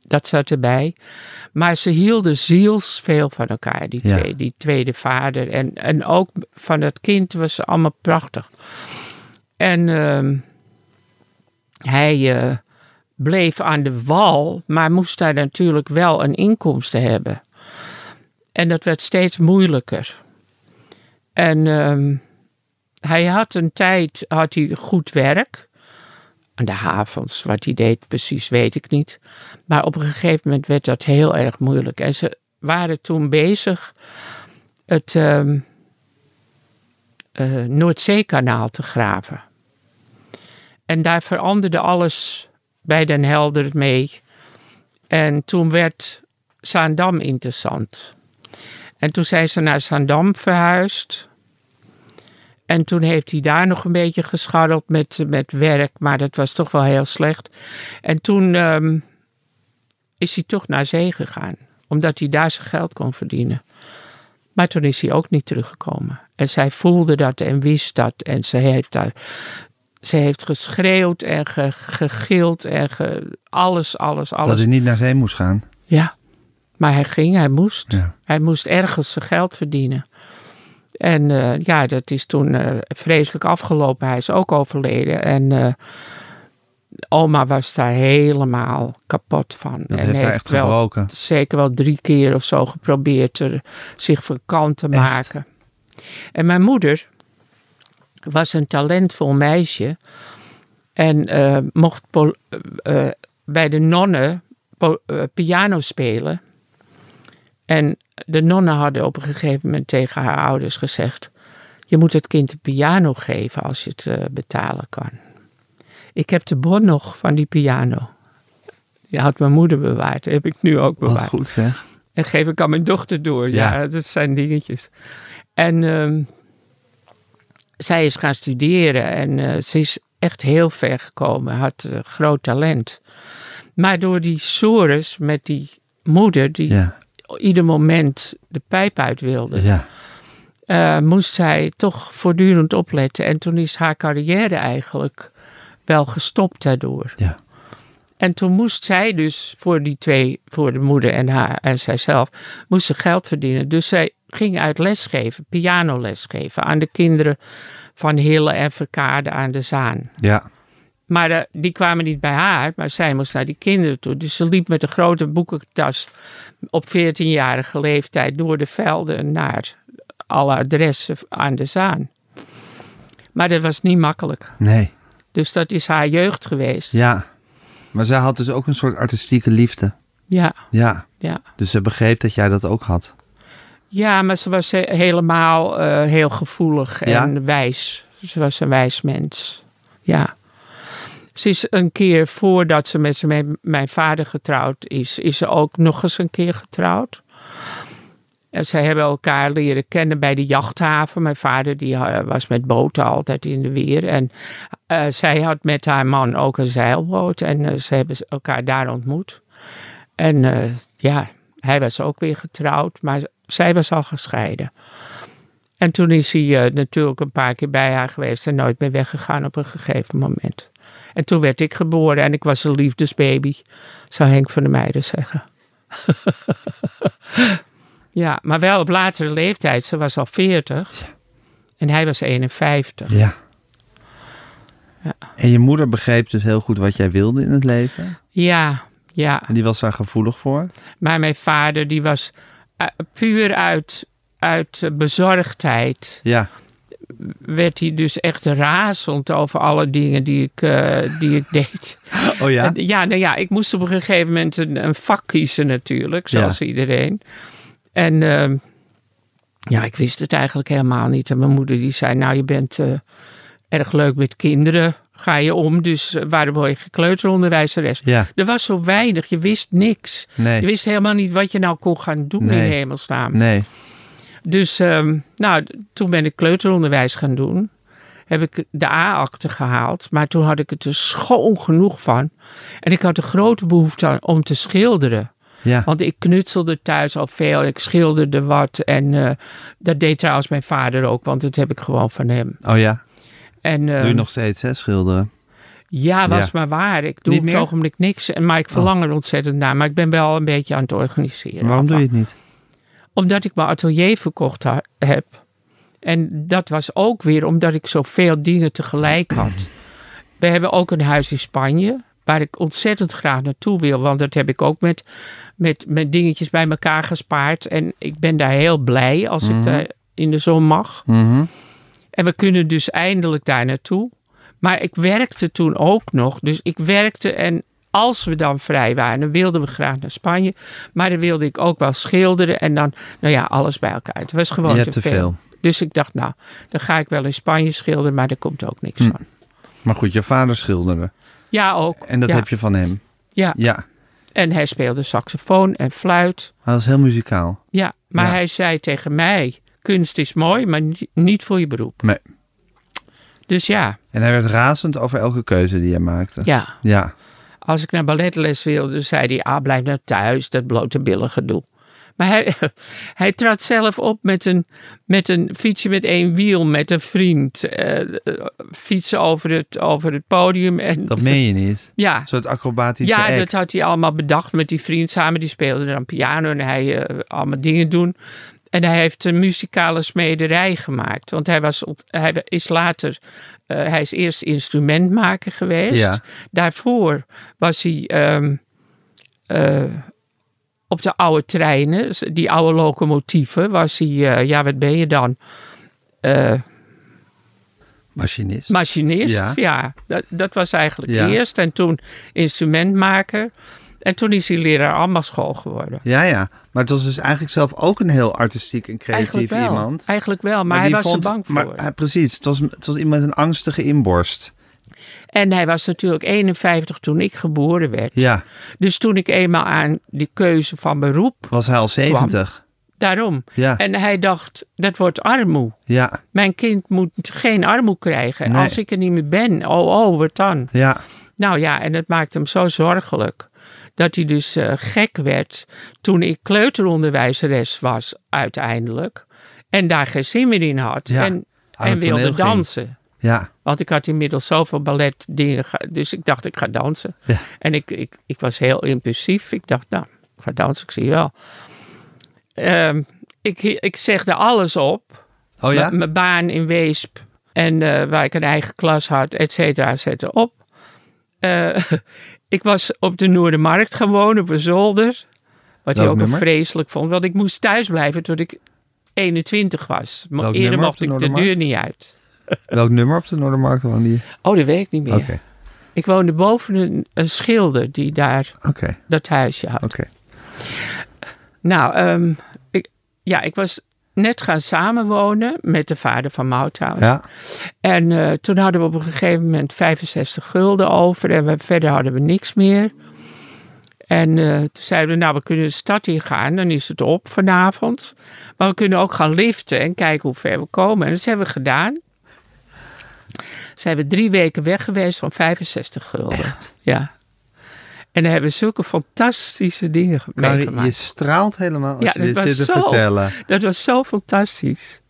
dat zat erbij. Maar ze hielden zielsveel van elkaar, die, Ja. twee, die tweede vader. En, en ook van dat kind was ze allemaal prachtig. En ehm, hij eh, bleef aan de wal, maar moest daar natuurlijk wel een inkomsten hebben. En dat werd steeds moeilijker. En ehm, hij had een tijd had hij goed werk. Aan de havens, wat hij deed precies, weet ik niet. Maar op een gegeven moment werd dat heel erg moeilijk. En ze waren toen bezig het ehm, eh, Noordzeekanaal te graven. En daar veranderde alles bij Den Helder mee. En toen werd Zaandam interessant. En toen zijn ze naar Zaandam verhuisd. En toen heeft hij daar nog een beetje gescharreld met, met werk, maar dat was toch wel heel slecht. En toen ehm, is hij toch naar zee gegaan, omdat hij daar zijn geld kon verdienen. Maar toen is hij ook niet teruggekomen. En zij voelde dat en wist dat. En ze heeft daar. Ze heeft geschreeuwd en ge, gegild en ge- alles, alles, alles. Dat hij niet naar zee moest gaan. Ja, maar hij ging, hij moest. Ja. Hij moest ergens zijn geld verdienen. En eh, ja, dat is toen eh, vreselijk afgelopen. Hij is ook overleden. En eh, oma was daar helemaal kapot van. Dat en heeft hij echt wel gebroken. zeker wel drie keer of zo geprobeerd er, zich van kant te Echt? maken. En mijn moeder was een talentvol meisje. En mocht bij de nonnen piano spelen. En de nonnen hadden op een gegeven moment tegen haar ouders gezegd: Je moet het kind een piano geven als je het eh, betalen kan. Ik heb de bon nog van die piano. Die had mijn moeder bewaard. Die heb ik nu ook Wat bewaard. goed zeg. En geef ik aan mijn dochter door. Ja, Ja. dat zijn dingetjes. En ehm, zij is gaan studeren en eh, ze is echt heel ver gekomen. Had eh, groot talent. Maar door die sores met die moeder, die Ja. Ieder moment de pijp uit wilde, Ja. eh, moest zij toch voortdurend opletten. En toen is haar carrière eigenlijk wel gestopt daardoor. Ja. En toen moest zij dus voor die twee, voor de moeder en haar en zijzelf, moest ze geld verdienen. Dus zij ging uit lesgeven, pianoles geven aan de kinderen van Hille en Verkade aan de Zaan. Ja. Maar die kwamen niet bij haar, maar zij moest naar die kinderen toe. Dus ze liep met een grote boekentas op 14-jarige leeftijd door de velden naar alle adressen aan de Zaan. Maar dat was niet makkelijk. Nee. Dus dat is haar jeugd geweest. Ja. Maar zij had dus ook een soort artistieke liefde. ja. Ja. ja. Dus ze begreep dat jij dat ook had. Ja, maar ze was he- helemaal eh, heel gevoelig Ja? en wijs. Ze was een wijs mens. Ja. Ze is een keer voordat ze met mijn, vader getrouwd is, is ze ook nog eens een keer getrouwd. En zij hebben elkaar leren kennen bij de jachthaven. Mijn vader die eh, was met boten altijd in de weer. En eh, zij had met haar man ook een zeilboot. En eh, ze hebben elkaar daar ontmoet. En ja, hij was ook weer getrouwd, maar zij was al gescheiden. En toen is hij natuurlijk een paar keer bij haar geweest en nooit meer weggegaan op een gegeven moment. En toen werd ik geboren en ik was een liefdesbaby, zou Henk van der Meijden zeggen. ja, maar wel op latere leeftijd. Ze was al 40 en hij was 51. Ja. Ja. En je moeder begreep dus heel goed wat jij wilde in het leven. Ja, ja. En die was daar gevoelig voor. Maar mijn vader, die was eh, puur uit, uit bezorgdheid. Ja. Werd hij dus echt razend over alle dingen die ik, eh, die ik deed. Oh ja? En ja, nou ja, ik moest op een gegeven moment een, een vak kiezen natuurlijk, zoals iedereen. En ehm, ja, ik wist het eigenlijk helemaal niet. En mijn moeder die zei, nou je bent eh, erg leuk met kinderen, ga je om. Dus eh, waarom word je kleuteronderwijzeres? Ja. Er was zo weinig, je wist niks. Nee. Je wist helemaal niet wat je nou kon gaan doen Nee. in hemelsnaam. Nee. Dus ehm, nou, toen ben ik kleuteronderwijs gaan doen. Heb ik de A-akte gehaald. Maar toen had ik het er schoon genoeg van. En ik had een grote behoefte aan, om te schilderen. Ja. Want ik knutselde thuis al veel. Ik schilderde wat. En eh, dat deed trouwens mijn vader ook. Want dat heb ik gewoon van hem. Oh ja. En, Doe je ehm, nog steeds, hè, schilderen? Ja, was Ja. maar waar. Ik doe op het ogenblik niks. Maar ik verlang er ontzettend naar. Maar ik ben wel een beetje aan het organiseren. Waarom doe je het niet? Omdat ik mijn atelier verkocht ha- heb. En dat was ook weer omdat ik zoveel dingen tegelijk had. We hebben ook een huis in Spanje. Waar ik ontzettend graag naartoe wil. Want dat heb ik ook met, met, met dingetjes bij elkaar gespaard. En ik ben daar heel blij als ik daar in de zon mag. Mhm. En we kunnen dus eindelijk daar naartoe. Maar ik werkte toen ook nog. Dus ik werkte en als we dan vrij waren, dan wilden we graag naar Spanje. Maar dan wilde ik ook wel schilderen en dan, nou ja, alles bij elkaar. Het was gewoon Je te, hebt te veel. veel. Dus ik dacht, nou, dan ga ik wel in Spanje schilderen, maar daar komt ook niks Hm. van. Maar goed, je vader schilderde. Ja, ook. En dat ja. heb je van hem. Ja, Ja. en hij speelde saxofoon en fluit. Hij was heel muzikaal. Ja, maar Ja. hij zei tegen mij, kunst is mooi, maar ni- niet voor je beroep. Nee. Dus ja, En hij werd razend over elke keuze die hij maakte. ja. Ja. Als ik naar balletles wilde, zei hij, ah, blijf nou thuis, dat blote billen gedoe. Maar hij, hij trad zelf op met een, met een fietsje met één wiel, met een vriend. eh, eh, fietsen over het, over het podium. En, Dat meen je niet. ja, Een soort acrobatische ja act. dat had hij allemaal bedacht met die vriend samen. Die speelde dan piano en hij eh, allemaal dingen doen. En hij heeft een muzikale smederij gemaakt. Want hij, was, hij is later, eh, hij is eerst instrumentmaker geweest. Ja. Daarvoor was hij ehm, eh, op de oude treinen, die oude locomotieven, was hij, eh, ja wat ben je dan? Machinist. machinist, Ja. ja. dat, dat was eigenlijk Ja. eerst. En toen instrumentmaker. En toen is hij leraar ambasschool geworden. Ja, ja. Maar het was dus eigenlijk zelf ook een heel artistiek en creatief Eigenlijk wel. iemand. Eigenlijk wel, maar, hij was vond- er bang voor. Maar, hij- precies, het was, het was iemand met een angstige inborst. En hij was natuurlijk 51 toen ik geboren werd. Ja, Dus toen ik eenmaal aan die keuze van beroep, was hij al 70. daarom. Ja, En hij dacht, dat wordt armoe. ja, Mijn kind moet geen armoe krijgen. Nee. Als ik er niet meer ben, oh, oh, wat dan? ja. Nou ja, en het maakte hem zo zorgelijk. Dat hij dus eh, gek werd toen ik kleuteronderwijzeres was uiteindelijk. En daar geen zin meer in had. Ja, en en wilde ging. dansen. Ja, Want ik had inmiddels zoveel ballet dingen. ge- Dus ik dacht, ik ga dansen. Ja. En ik, ik, ik was heel impulsief. Ik dacht, nou, ik ga dansen, ik zie wel. Ehm, ik, ik zegde alles op. oh ja? Mijn baan in Weesp. En eh, waar ik een eigen klas had, et cetera, zette op. Eh, ik was op de Noordermarkt gaan wonen, op een zolder. Wat hij Welk ook nummer? een vreselijk vond. Want ik moest thuis blijven tot ik 21 was. Maar Welk eerder mocht de ik de deur niet uit. Welk nummer op de Noordermarkt woonde je? Oh, dat weet ik niet meer. Ik woonde boven een, een schilder die daar dat huisje had. oké. Nou, ehm, ik, ja, ik was net gaan samenwonen met de vader van Motown. Ja, En eh, toen hadden we op een gegeven moment 65 gulden over en we, verder hadden we niks meer. En eh, toen zeiden we, nou, we kunnen de stad in gaan, dan is het op vanavond. Maar we kunnen ook gaan liften en kijken hoe ver we komen. En dat hebben we gedaan. Zijn we drie weken weg geweest van 65 gulden. Echt? Ja. En dan hebben we zulke fantastische dingen meegemaakt. je straalt helemaal als Ja, je dit zit te vertellen. Dat was zo fantastisch.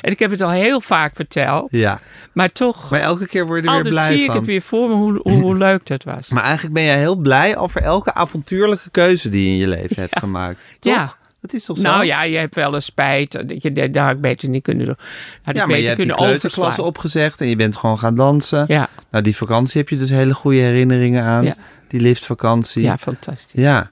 En ik heb het al heel vaak verteld, Ja, maar toch, maar elke keer word je er weer blij zie ik van. het weer voor me hoe, hoe, hoe leuk dat was. Maar eigenlijk ben jij heel blij over elke avontuurlijke keuze die je in je leven hebt gemaakt. Toch? Ja. Dat is toch zo? nou ja, je hebt wel eens spijt. Dat je, dat had ik beter niet kunnen doen. Had Ja, ik maar je hebt kleuterklasse overslaan. opgezegd en je bent gewoon gaan dansen. Ja, Nou, die vakantie heb je dus hele goede herinneringen aan. Ja. Die liftvakantie. ja, fantastisch. Ja.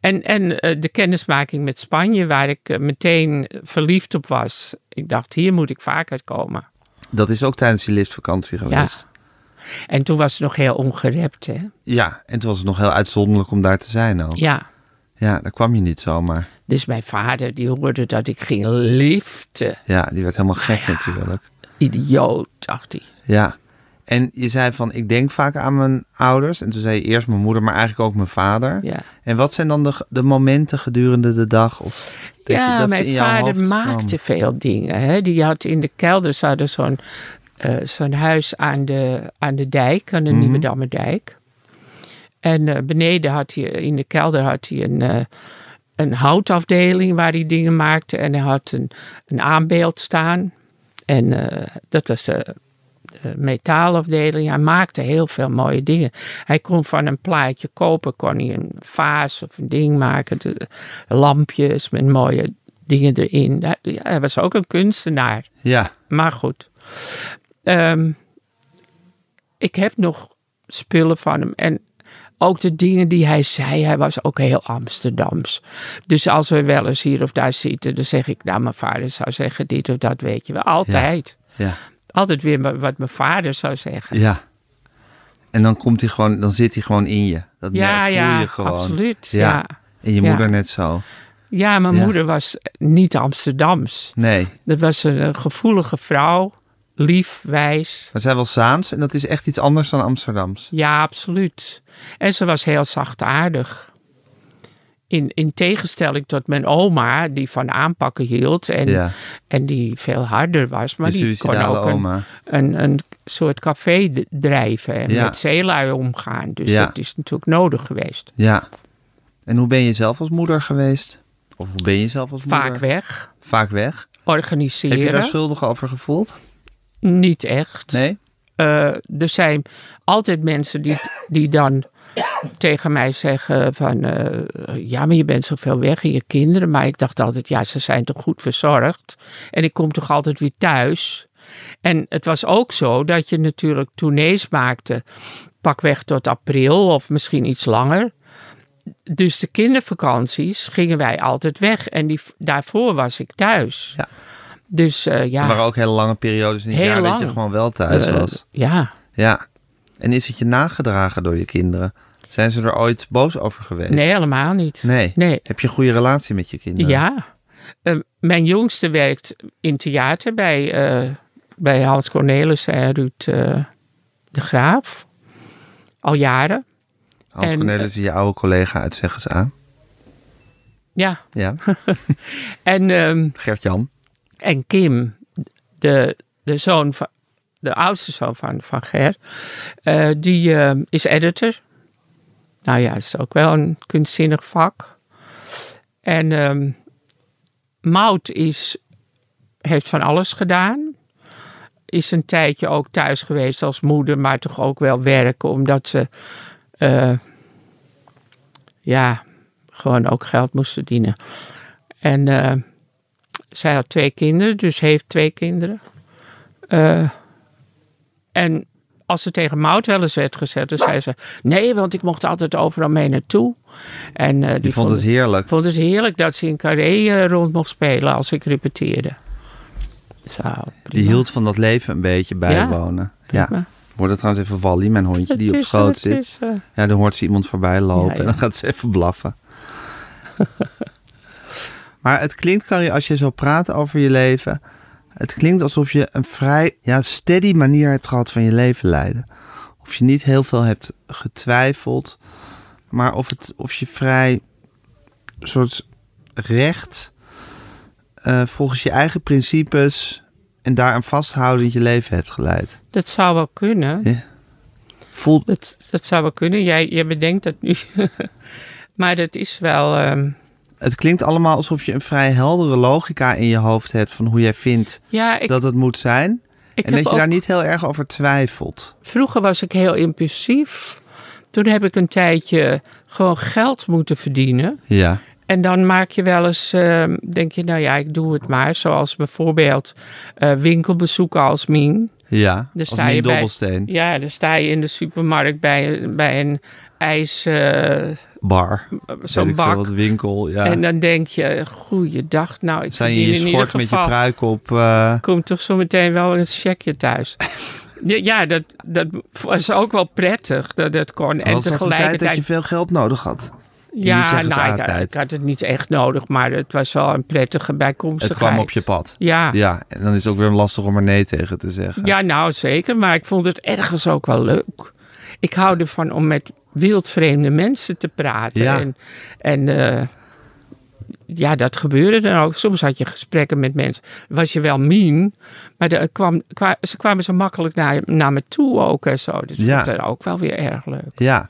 En, en eh, de kennismaking met Spanje, waar ik eh, meteen verliefd op was. Ik dacht, hier moet ik vaker komen. dat is ook tijdens die liftvakantie geweest. En toen was het nog heel ongerept, hè? Ja. en toen was het nog heel uitzonderlijk om daar te zijn ook. Ja. Ja, daar kwam je niet zomaar. Dus mijn vader, die hoorde dat ik ging liften. Ja, die werd helemaal gek natuurlijk. Idioot, dacht hij. Ja. En je zei van, ik denk vaak aan mijn ouders. En toen zei je eerst mijn moeder, maar eigenlijk ook mijn vader. Ja. En wat zijn dan de, de momenten gedurende de dag? Of dat je- ja, dat ze mijn vader maakte veel dingen. Hè. Die had in de kelder ze hadden zo'n eh, zo'n huis aan de, aan de dijk, aan de Mhm. Nieuwe Dammerdijk. En eh, beneden had hij, in de kelder had hij een, eh, een houtafdeling waar hij dingen maakte. En hij had een, een aanbeeld staan. En eh, dat was de, de metaalafdeling. Hij maakte heel veel mooie dingen. Hij kon van een plaatje kopen, kon hij een vaas of een ding maken. De- lampjes met mooie dingen erin. Hij, hij was ook een kunstenaar. Ja, Maar goed. Ehm, ik heb nog spullen van hem. En ook de dingen die hij zei, hij was ook heel Amsterdams. Dus als we wel eens hier of daar zitten, dan zeg ik, nou, mijn vader zou zeggen dit of dat, weet je wel. Altijd. ja, Altijd weer wat mijn vader zou zeggen. ja. En dan komt hij gewoon, dan zit hij gewoon in je. Dat Ja, voel ja, je gewoon. absoluut. Ja. Ja. En je moeder net zo. Ja, mijn moeder was niet Amsterdams. Nee. Dat was een gevoelige vrouw, lief, wijs. Maar zij was Zaans en dat is echt iets anders dan Amsterdams. Ja, absoluut. En ze was heel zachtaardig. In, in tegenstelling tot mijn oma, die van aanpakken hield en, Ja, en die veel harder was. Maar de die kon ook een, oma. een, een soort café drijven en Ja. met zeelui omgaan. Dus Ja. dat is natuurlijk nodig geweest. Ja. En hoe ben je zelf als moeder geweest? Of hoe ben je zelf als moeder? Vaak weg, Vaak weg. organiseren. Heb je daar schuldig over gevoeld? Niet echt. Nee? Eh, er zijn altijd mensen die, die dan tegen mij zeggen van... eh, ja, maar je bent zoveel weg en je kinderen. Maar ik dacht altijd, ja, ze zijn toch goed verzorgd. En ik kom toch altijd weer thuis. En het was ook zo dat je natuurlijk tournees maakte... pakweg tot april of misschien iets langer. Dus de kindervakanties gingen wij altijd weg. En die, daarvoor was ik thuis. Ja. Dus eh, ja... Waren ook hele lange periodes in het Heel jaar dat je gewoon wel thuis eh, was. ja, Ja. En is het je nagedragen door je kinderen? Zijn ze er ooit boos over geweest? nee, helemaal niet. Nee. Nee. Heb je een goede relatie met je kinderen? Ja. Eh, mijn jongste werkt in theater bij, bij Hans Cornelis en Ruud de Graaf. Al jaren. Hans En, Cornelis is je oude collega uit Zeggens aan. Ja. Ja. En, ehm, Gert-Jan. En Kim, de, de zoon van, de oudste zoon van, van Ger, eh, die eh, is editor. Nou ja, is ook wel een kunstzinnig vak. En ehm Mout is, heeft van alles gedaan. Is een tijdje ook thuis geweest als moeder, maar toch ook wel werken, omdat ze eh, ja, gewoon ook geld moest verdienen. En zij had twee kinderen, dus heeft twee kinderen. Eh, en als ze tegen Mout wel eens werd gezet, dan zei ze... Nee, want ik mocht altijd overal mee naartoe. En eh, die, Die vond het heerlijk. vond het heerlijk dat ze in Carré eh, rond mocht spelen als ik repeteerde. Zo. Die hield van dat leven een beetje bijwonen. Ja. Ik hoorde trouwens even Wally, mijn hondje, die Het op schoot het zit. is, Ja, dan hoort ze iemand voorbij lopen Ja, ja. en dan gaat ze even blaffen. maar het klinkt, Carrie, als je zo praat over je leven... Het klinkt alsof je een vrij ja, steady manier hebt gehad van je leven leiden. Of je niet heel veel hebt getwijfeld. Maar of, het, of je vrij soort recht... eh, volgens je eigen principes en daaraan vasthoudend je leven hebt geleid. dat zou wel kunnen. Ja. Voelt, Dat, dat zou wel kunnen. Jij, jij bedenkt dat nu. maar dat is wel... ehm, Het klinkt allemaal alsof je een vrij heldere logica in je hoofd hebt van hoe jij vindt ja, ik, dat het moet zijn. en dat je daar niet heel erg over twijfelt. Vroeger was ik heel impulsief. Toen heb ik een tijdje gewoon geld moeten verdienen. Ja. En dan maak je wel eens, ehm, denk je, nou ja, ik doe het maar. Zoals bijvoorbeeld eh, winkelbezoeken als Mien. Ja. Daar Als sta je bij-. Ja, dan sta je in de supermarkt bij, bij een ijs, eh, Bar. Zo'n bak. wat winkel. Ja. En dan denk je, goeiedag, nou, ik Zijn je je schort met je pruik op. eh, komt toch zo meteen wel een checkje thuis. Ja, dat, dat was ook wel prettig dat het kon. En was dat tegelijkertijd, je veel geld nodig had? Ja, nou, ik had het niet echt nodig, maar het was wel een prettige bijkomstigheid. Het kwam op je pad. Ja. Ja, en dan is het ook weer lastig om er nee tegen te zeggen. Ja, nou zeker, maar ik vond het ergens ook wel leuk. Ik hou ervan om met wildvreemde mensen te praten. Ja. En, en eh, ja, dat gebeurde dan ook. Soms had je gesprekken met mensen. Was je wel mean, maar er kwam, kwa- ze kwamen zo makkelijk naar, naar me toe ook en zo. Dus Ja. vond dat ook wel weer erg leuk. Ja.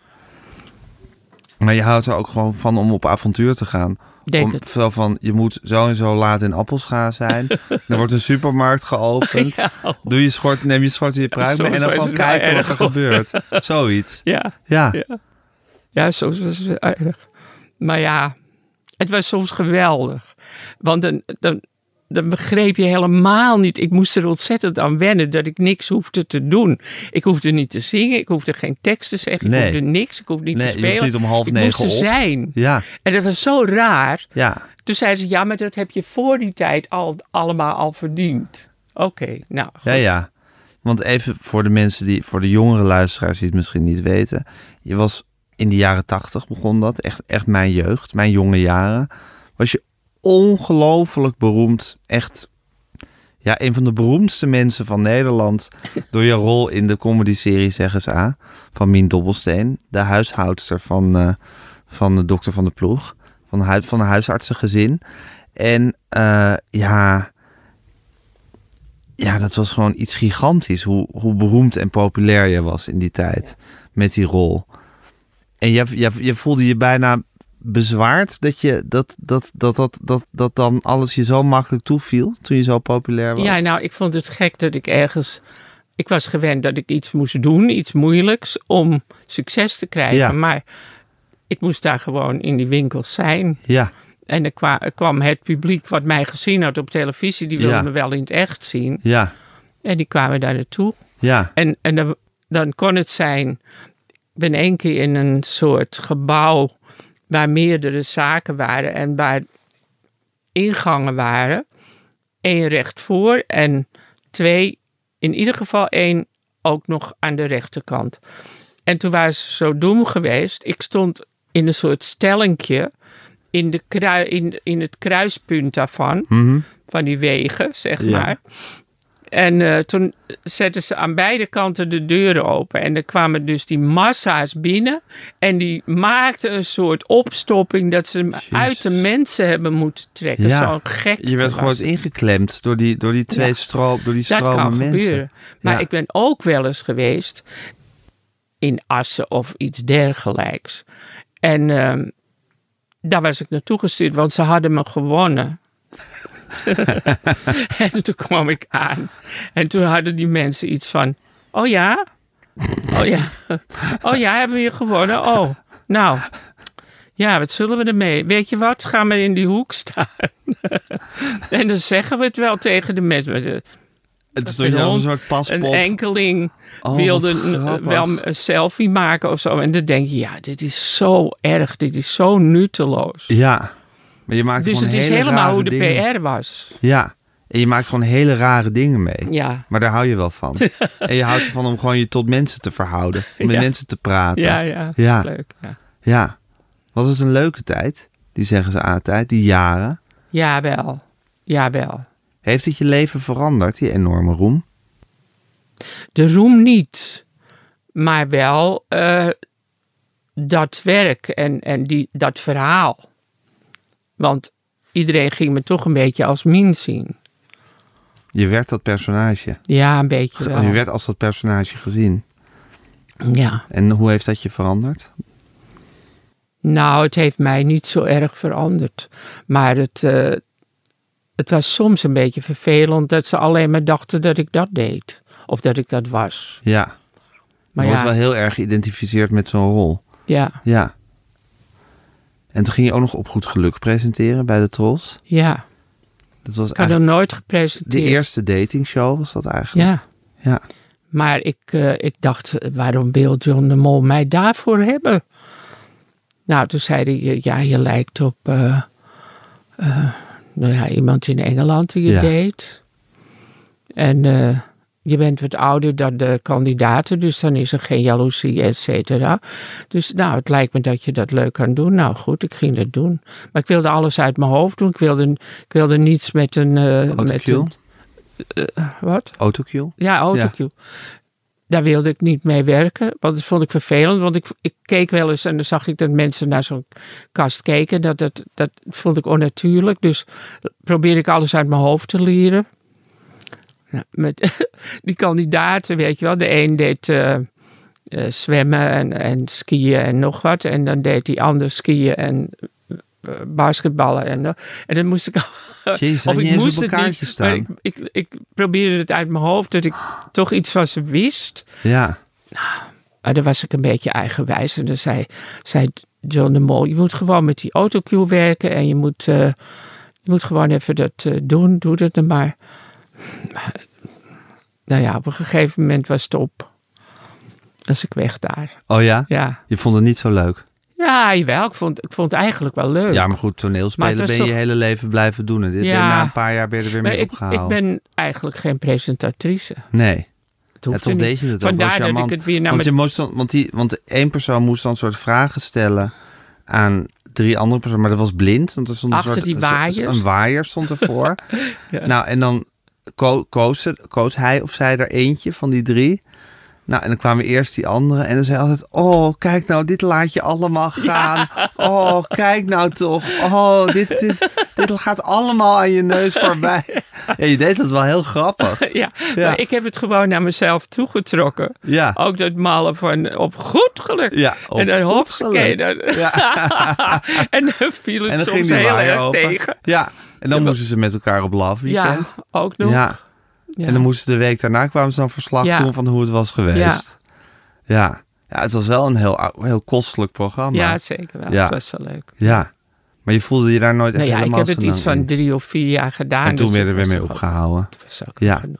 Maar je houdt er ook gewoon van om op avontuur te gaan. Denk om, het. Zo van, je moet zo en zo laat in Appelscha zijn. er wordt een supermarkt geopend. Doe je schort, neem je schort in je pruik mee en dan gewoon kijken wat er hoor. gebeurt. Zoiets. Ja. Ja. Ja. Ja, soms was het erg. Maar ja, het was soms geweldig. Want dan, dan, dan begreep je helemaal niet. Ik moest er ontzettend aan wennen dat ik niks hoefde te doen. Ik hoefde niet te zingen, ik hoefde geen tekst te zeggen, Nee. ik hoefde niks, ik hoefde niet Nee, te je spelen. niet om half ik negen moest er op. zijn. Ja. En dat was zo raar. Ja. Toen zeiden ze, ja, maar dat heb je voor die tijd al, allemaal al verdiend. Oké, nou goed. Ja, ja. Want even voor de mensen die, voor de jongere luisteraars die het misschien niet weten. Je was in de jaren tachtig begon dat. Echt, echt mijn jeugd, mijn jonge jaren. Was je ongelooflijk beroemd. Echt, ja, een van de beroemdste mensen van Nederland. door je rol in de comedy-serie Zeg eens A. Van Mien Dobbelsteen. De huishoudster van, eh, van de dokter van de ploeg. Van, de hui- van een huisartsengezin. En eh, ja, ja, dat was gewoon iets gigantisch. Hoe, hoe beroemd en populair je was in die tijd met die rol. En je, je, je voelde je bijna bezwaard dat, je, dat, dat, dat, dat, dat, dat dan alles je zo makkelijk toeviel toen je zo populair was. Ja, nou, ik vond het gek dat ik ergens. Ik was gewend dat ik iets moest doen, iets moeilijks, om succes te krijgen. Ja. Maar ik moest daar gewoon in die winkels zijn. Ja, En er, kwa- kwam het publiek wat mij gezien had op televisie, die wilde Ja. me wel in het echt zien. ja, En die kwamen daar naartoe. ja, En, en dan, dan kon het zijn. Ik ben één keer in een soort gebouw waar meerdere zaken waren en waar ingangen waren. Eén recht voor en twee, in ieder geval één ook nog aan de rechterkant. En toen waren ze zo dom geweest. Ik stond in een soort stellingje in, de krui, in, in het kruispunt daarvan, Mhm. van die wegen, zeg Ja. maar. En eh, toen zetten ze aan beide kanten de deuren open. En er kwamen dus die massa's binnen. En die maakten een soort opstopping dat ze hem uit de mensen hebben moeten trekken. Ja. Zo'n gek. je werd gewoon ingeklemd door die, door die twee Ja. stroom, door die Dat stromen kan mensen. gebeuren. Maar Ja. ik ben ook wel eens geweest in Assen of iets dergelijks. En ehm, daar was ik naartoe gestuurd, want ze hadden me gewonnen. en toen kwam ik aan. En toen hadden die mensen iets van: Oh ja? Oh ja. Oh ja, hebben we je gewonnen? Oh, nou. Ja, wat zullen we ermee? Weet je wat? Ga maar in die hoek staan. en dan zeggen we het wel tegen de mensen. Het stond je een soort paspop. Een enkeling Oh, wilde wel een selfie maken of zo. En dan denk je, ja, dit is zo erg. Dit is zo nutteloos. Ja, maar je maakt Dus het is hele helemaal hoe de dingen. PR was. Ja, en je maakt gewoon hele rare dingen mee. Ja, Maar daar hou je wel van. en je houdt ervan om gewoon je tot mensen te verhouden. Om met Ja. mensen te praten. ja, ja. Ja. Leuk. Ja. Ja. Was het een leuke tijd? Die zeggen ze aan tijd, die jaren. Jawel. Jawel. Heeft het je leven veranderd, die enorme roem? De roem niet. Maar wel eh, dat werk en, en die, dat verhaal. Want iedereen ging me toch een beetje als min zien. Je werd dat personage. Ja, een beetje wel. Je werd als dat personage gezien. Ja. En hoe heeft dat je veranderd? Nou, het heeft mij niet zo erg veranderd. Maar het, eh, het was soms een beetje vervelend dat ze alleen maar dachten dat ik dat deed. Of dat ik dat was. Ja. Maar je wordt ja, wel heel erg geïdentificeerd met zo'n rol. ja, Ja. En toen ging je ook nog op goed geluk presenteren bij de Trolls. ja. Dat was Ik had nooit de gepresenteerd. eerste datingshow was dat eigenlijk. Ja, Ja. maar ik, eh, ik dacht, waarom wil John de Mol mij daarvoor hebben? Nou, toen zei hij, ja, je lijkt op eh, eh, nou ja, iemand in Engeland die je Ja. deed. En eh, je bent wat ouder dan de kandidaten, dus dan is er geen jaloezie, et cetera. Dus nou, het lijkt me dat je dat leuk kan doen. Nou goed, ik ging dat doen. Maar ik wilde alles uit mijn hoofd doen. Ik wilde, ik wilde niets met een... eh, met Autocue? een wat? Autocue? Ja, autocue. Daar wilde ik niet mee werken, want dat vond ik vervelend. Want ik, ik keek wel eens en dan zag ik dat mensen naar zo'n kast keken. Dat, dat, dat vond ik onnatuurlijk. Dus probeerde ik alles uit mijn hoofd te leren. Ja, met die kandidaten, weet je wel. De een deed eh, eh, zwemmen en, en skiën en nog wat. En dan deed die ander skiën en eh, basketballen. En, en dan moest ik Jezus, of ik moest het niet, staan. Ik, ik, ik probeerde het uit mijn hoofd dat ik toch iets van ze wist. Ja. Maar dan was ik een beetje eigenwijs. En dan zei, zei John de Mol, je moet gewoon met die autocue werken. En je moet, je moet gewoon even dat doen. Doe dat dan maar. Maar, Nou ja, op een gegeven moment was het op. Dus ik weg daar. Oh ja? Ja, Je vond het niet zo leuk? ja jawel. Ik vond, ik vond het eigenlijk wel leuk. Ja, maar goed, toneelspelen Maar ben was je je toch- hele leven blijven doen. En dit Ja. na een paar jaar ben je er weer maar mee ik, opgehouden. ik ben eigenlijk geen presentatrice. Nee. Ja, toch deed je het ook wel Vandaar dat ik het weer naar want, je moest dan, want, die, want één persoon moest dan een soort vragen stellen aan drie andere personen. Maar dat was blind. Want er stond een Achter soort, die waaiers. Een waaier stond ervoor. Ja. Nou, en dan ko- koos, koos hij of zij er eentje van die drie. Nou, en dan kwamen eerst die anderen. En dan zei altijd... Oh, kijk nou, dit laat je allemaal gaan. Oh, kijk nou toch. Oh, dit, dit, dit gaat allemaal aan je neus voorbij. Ja, je deed dat wel heel grappig. Ja, Ja. maar ik heb het gewoon naar mezelf toegetrokken. Ja, Ook dat malen van op goed geluk. ja op en dan hopsakee. geluk. Ja. en dan viel het En dan ging soms heel erg open. tegen. Ja, en dan Ja, moesten ze met elkaar op love Ja, weekend. ook nog. Ja. Ja. En dan moesten de week daarna kwamen ze dan verslag Ja. doen van hoe het was geweest. Ja. ja. het was wel een heel, heel kostelijk programma. Ja, zeker wel. Ja. Het was wel leuk. Ja. Maar je voelde je daar nooit echt Nou ja, ik helemaal heb het iets van in. drie of vier jaar gedaan. En toen dus werd er het weer was mee opgehouden. het was ook Ja. genoeg.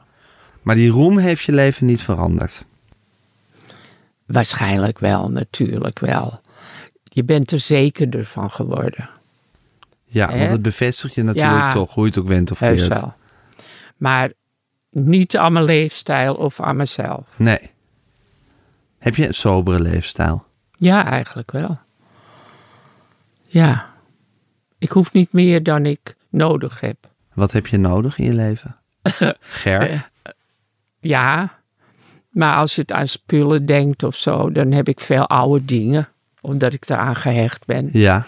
Maar die roem heeft je leven niet veranderd. Waarschijnlijk wel, natuurlijk wel. Je bent er zekerder van geworden. Ja, want het bevestigt je natuurlijk Ja. toch, hoe je het ook went of Heus keert. wel. Maar niet aan mijn leefstijl of aan mezelf. Nee. Heb je een sobere leefstijl? Ja, eigenlijk wel. Ja. Ik hoef niet meer dan ik nodig heb. Wat heb je nodig in je leven? Ger? Eh, Ja, maar als je het aan spullen denkt of zo, dan heb ik veel oude dingen. Omdat ik eraan gehecht ben. Ja.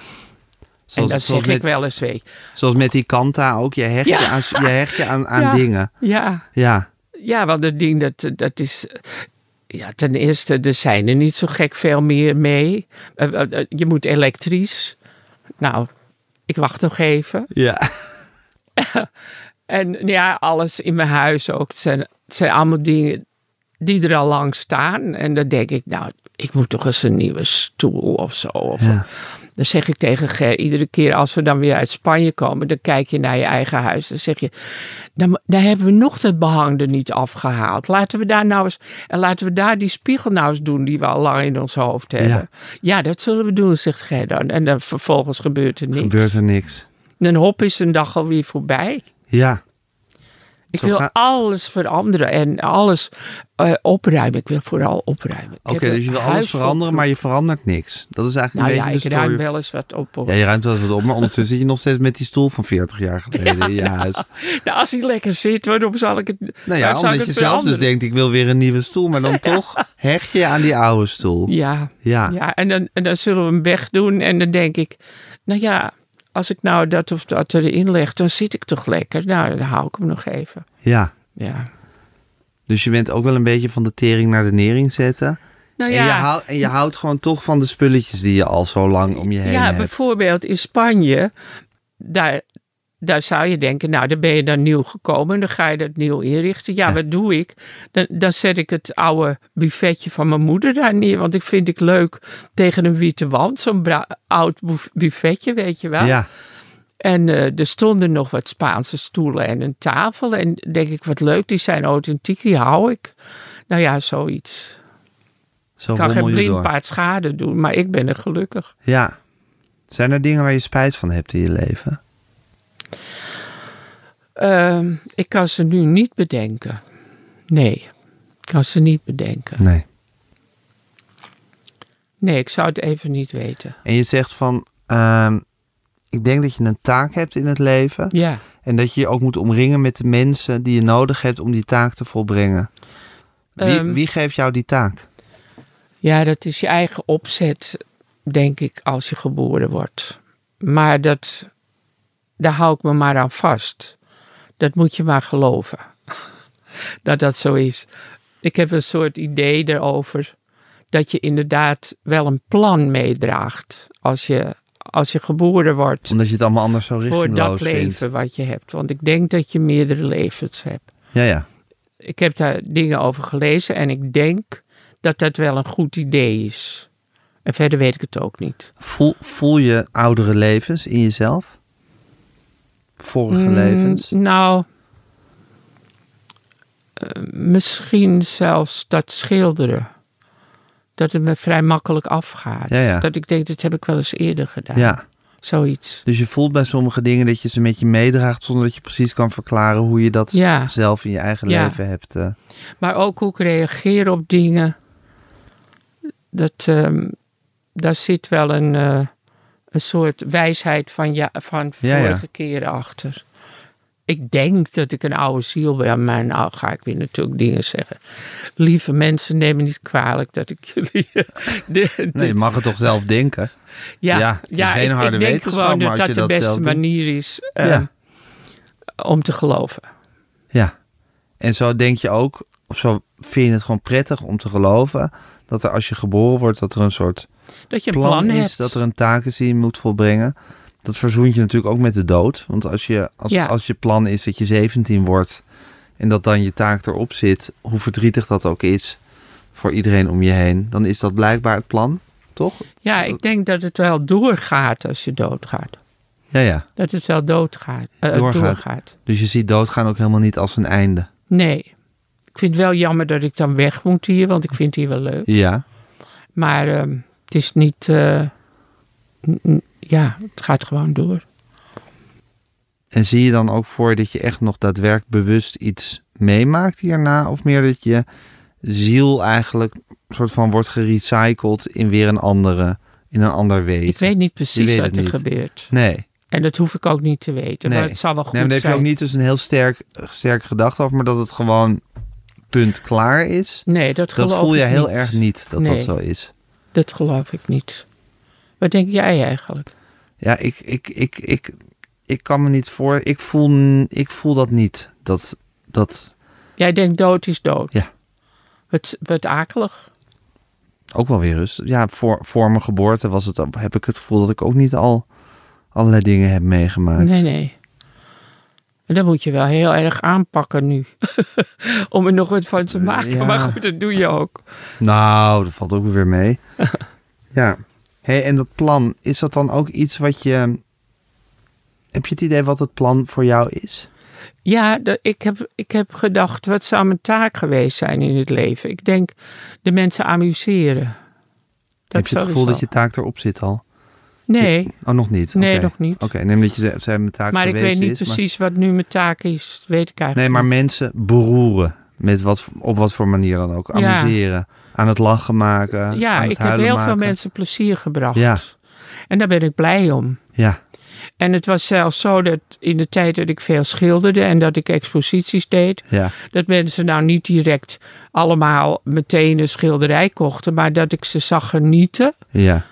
En Zoals, dat zoals, zeg ik met, wel eens, weet je. zoals met die kanta ook. Je hecht Ja. je aan, je hecht je aan, aan Ja. dingen. Ja, Ja. ja, want dat ding, dat, dat is... Ja, ten eerste, er zijn er niet zo gek veel meer mee. Eh, eh, eh, Je moet elektrisch. Nou, ik wacht nog even. Ja. En ja, alles in mijn huis ook. Het zijn, het zijn allemaal dingen die er al lang staan. En dan denk ik, nou, ik moet toch eens een nieuwe stoel of zo. Of, Ja. Dan zeg ik tegen Ger, iedere keer als we dan weer uit Spanje komen, dan kijk je naar je eigen huis. Dan zeg je, dan, dan hebben we nog het behang er niet afgehaald. Laten we daar nou eens, en laten we daar die spiegel nou eens doen die we al lang in ons hoofd hebben. Ja, dat zullen we doen, zegt Ger dan. En dan vervolgens gebeurt er niks. Gebeurt er niks. En hop is een dag alweer voorbij. Ja. Ik Zo wil ga- alles veranderen en alles eh, opruimen. Ik wil vooral opruimen. Ik Oké, dus je wil alles veranderen, maar je verandert niks. Dat is eigenlijk Nou een ja, beetje ik de story. ruim wel eens wat op. hoor. Ja, je ruimt wel eens wat op, maar ondertussen zit je nog steeds met die stoel van 40 jaar geleden in je huis. Nou, als hij lekker zit, waarom zal ik het... Nou ja, ik omdat je zelf dus denkt, ik wil weer een nieuwe stoel, maar dan toch hecht je je aan die oude stoel. Ja, Ja, ja en, dan, en dan zullen we hem wegdoen. En dan denk ik, nou ja, als ik nou dat of dat erin leg, dan zit ik toch lekker. Nou, dan hou ik hem nog even. ja. Ja. Dus je bent ook wel een beetje van de tering naar de nering zetten. Nou En, ja, je houdt, en je houdt gewoon toch van de spulletjes die je al zo lang om je heen Ja, hebt. bijvoorbeeld in Spanje, daar, daar zou je denken, nou, dan ben je dan nieuw gekomen en dan ga je dat nieuw inrichten. Ja, Ja. wat doe ik? Dan, dan zet ik het oude buffetje van mijn moeder daar neer, want ik vind ik leuk tegen een witte wand, zo'n oud buf- buffetje, weet je wel. Ja, En eh, er stonden nog wat Spaanse stoelen en een tafel en denk ik, wat leuk, die zijn authentiek, die hou ik. Nou ja, zoiets. zo Ik kan geen door. blindpaard schade doen, maar ik ben er gelukkig. Ja. Zijn er dingen waar je spijt van hebt in je leven? Ehm, ik kan ze nu niet bedenken. Nee, ik kan ze niet bedenken. Nee. Nee, ik zou het even niet weten. En je zegt van, ehm, ik denk dat je een taak hebt in het leven. Ja, En dat je je ook moet omringen met de mensen die je nodig hebt om die taak te volbrengen. Wie, Ehm. wie geeft jou die taak? ja dat is je eigen opzet, denk ik, als je geboren wordt. Maar dat, daar hou ik me maar aan vast. Dat moet je maar geloven. dat dat zo is. Ik heb een soort idee erover dat je inderdaad wel een plan meedraagt als je, als je geboren wordt Omdat je het allemaal anders zo voor richtingloos dat vindt. leven wat je hebt. Want ik denk dat je meerdere levens hebt. Ja, ja. Ik heb daar dingen over gelezen en ik denk dat dat wel een goed idee is. En verder weet ik het ook niet. Voel, voel je oudere levens in jezelf? Vorige Mm, levens? Nou, eh, misschien zelfs dat schilderen. Dat het me vrij makkelijk afgaat. Ja, ja. Dat ik denk, dat heb ik wel eens eerder gedaan. Ja. Zoiets. Dus je voelt bij sommige dingen dat je ze met je meedraagt zonder dat je precies kan verklaren hoe je dat Ja. zelf in je eigen Ja. leven hebt. eh. Maar ook hoe ik reageer op dingen. Dat, ehm, daar zit wel een, eh, een soort wijsheid van, ja, van Ja, ja. vorige keren achter. Ik denk dat ik een oude ziel ben, maar nou ga ik weer natuurlijk dingen zeggen. Lieve mensen, neem me niet kwalijk dat ik jullie... Nee, je mag het toch zelf denken? ja, ja, het is geen ik, harde ik denk wetenschap, gewoon dat dat de dat beste manier is eh, Ja. om te geloven. Ja. En zo denk je ook, of zo vind je het gewoon prettig om te geloven dat er als je geboren wordt, dat er een soort Dat je een plan, plan, is, hebt. dat er een taak is die je moet volbrengen. Dat verzoent je natuurlijk ook met de dood. Want als je, als, Ja. als je plan is dat je 17 wordt en dat dan je taak erop zit, hoe verdrietig dat ook is voor iedereen om je heen, dan is dat blijkbaar het plan, toch? Ja, ik denk dat het wel doorgaat als je doodgaat. Ja, ja. Dat het wel doodgaat, eh, Doorgaat. doorgaat. Dus je ziet doodgaan ook helemaal niet als een einde. Nee. Ik vind het wel jammer dat ik dan weg moet hier, want ik vind hier wel leuk. Ja. Maar ehm, het is niet... eh, ja, het gaat gewoon door. En zie je dan ook voor dat je echt nog daadwerkelijk bewust iets meemaakt hierna? Of meer dat je ziel eigenlijk soort van wordt gerecycled in weer een andere, in een ander wezen? Ik weet niet precies wat er niet. gebeurt. Nee. En dat hoef ik ook niet te weten. Nee. Maar het zal wel goed nee, maar daar heb je zijn. ook niet dus een heel sterk, sterke gedachte over, maar dat het gewoon punt klaar is. Nee, dat voel je heel niet. erg niet dat dat Nee. zo is. Dat geloof ik niet. Wat denk jij eigenlijk? Ja, ik, ik, ik, ik, ik kan me niet voor. Ik voel, ik voel dat niet. Dat, dat Jij denkt dood is dood. Ja. Wat, wat akelig. ook wel weer rustig. Ja, voor, voor mijn geboorte was het, heb ik het gevoel dat ik ook niet al allerlei dingen heb meegemaakt. Nee, nee. En dat moet je wel heel erg aanpakken nu. Om er nog wat van te maken. ja. Maar goed, dat doe je ook. Nou, dat valt ook weer mee. ja. Hey, en dat plan, is dat dan ook iets wat je. Heb je het idee wat het plan voor jou is? Ja, ik, heb, ik heb gedacht, wat zou mijn taak geweest zijn in het leven? Ik denk de mensen amuseren. Dat heb je het gevoel dat je taak erop zit al? Nee, Oh, nog niet? nee, nog niet. Oké, neem dat je ze- ze hebben mijn taak maar ik weet niet is, maar- precies wat nu mijn taak is. Weet ik Nee, eigenlijk maar niet. mensen beroeren. Met wat, op wat voor manier dan ook. Ja. Amuseren. Aan het lachen maken. Ja, aan het ik heb heel maken. veel mensen plezier gebracht. Ja. En daar ben ik blij om. Ja, En het was zelfs zo dat in de tijd dat ik veel schilderde en dat ik exposities deed, ja, dat mensen nou niet direct allemaal meteen een schilderij kochten, maar dat ik ze zag genieten ja.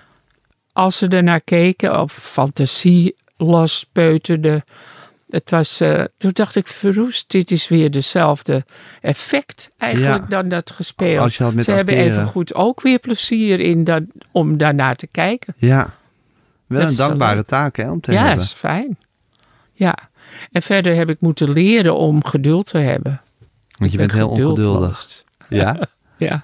Als ze ernaar keken of fantasie lospeuterden. Het was, eh, toen dacht ik, verroest, dit is weer dezelfde effect eigenlijk Ja. dan dat gespeeld. Als je had met ze hebben acteren. even goed ook weer plezier in dat, om daarnaar te kijken. Ja. Wel Dat een dankbare taak hè, om te ja, hebben. is fijn. Ja. En verder heb ik moeten leren om geduld te hebben. Want je Ik bent ben heel ongeduldig. Ja? Ja.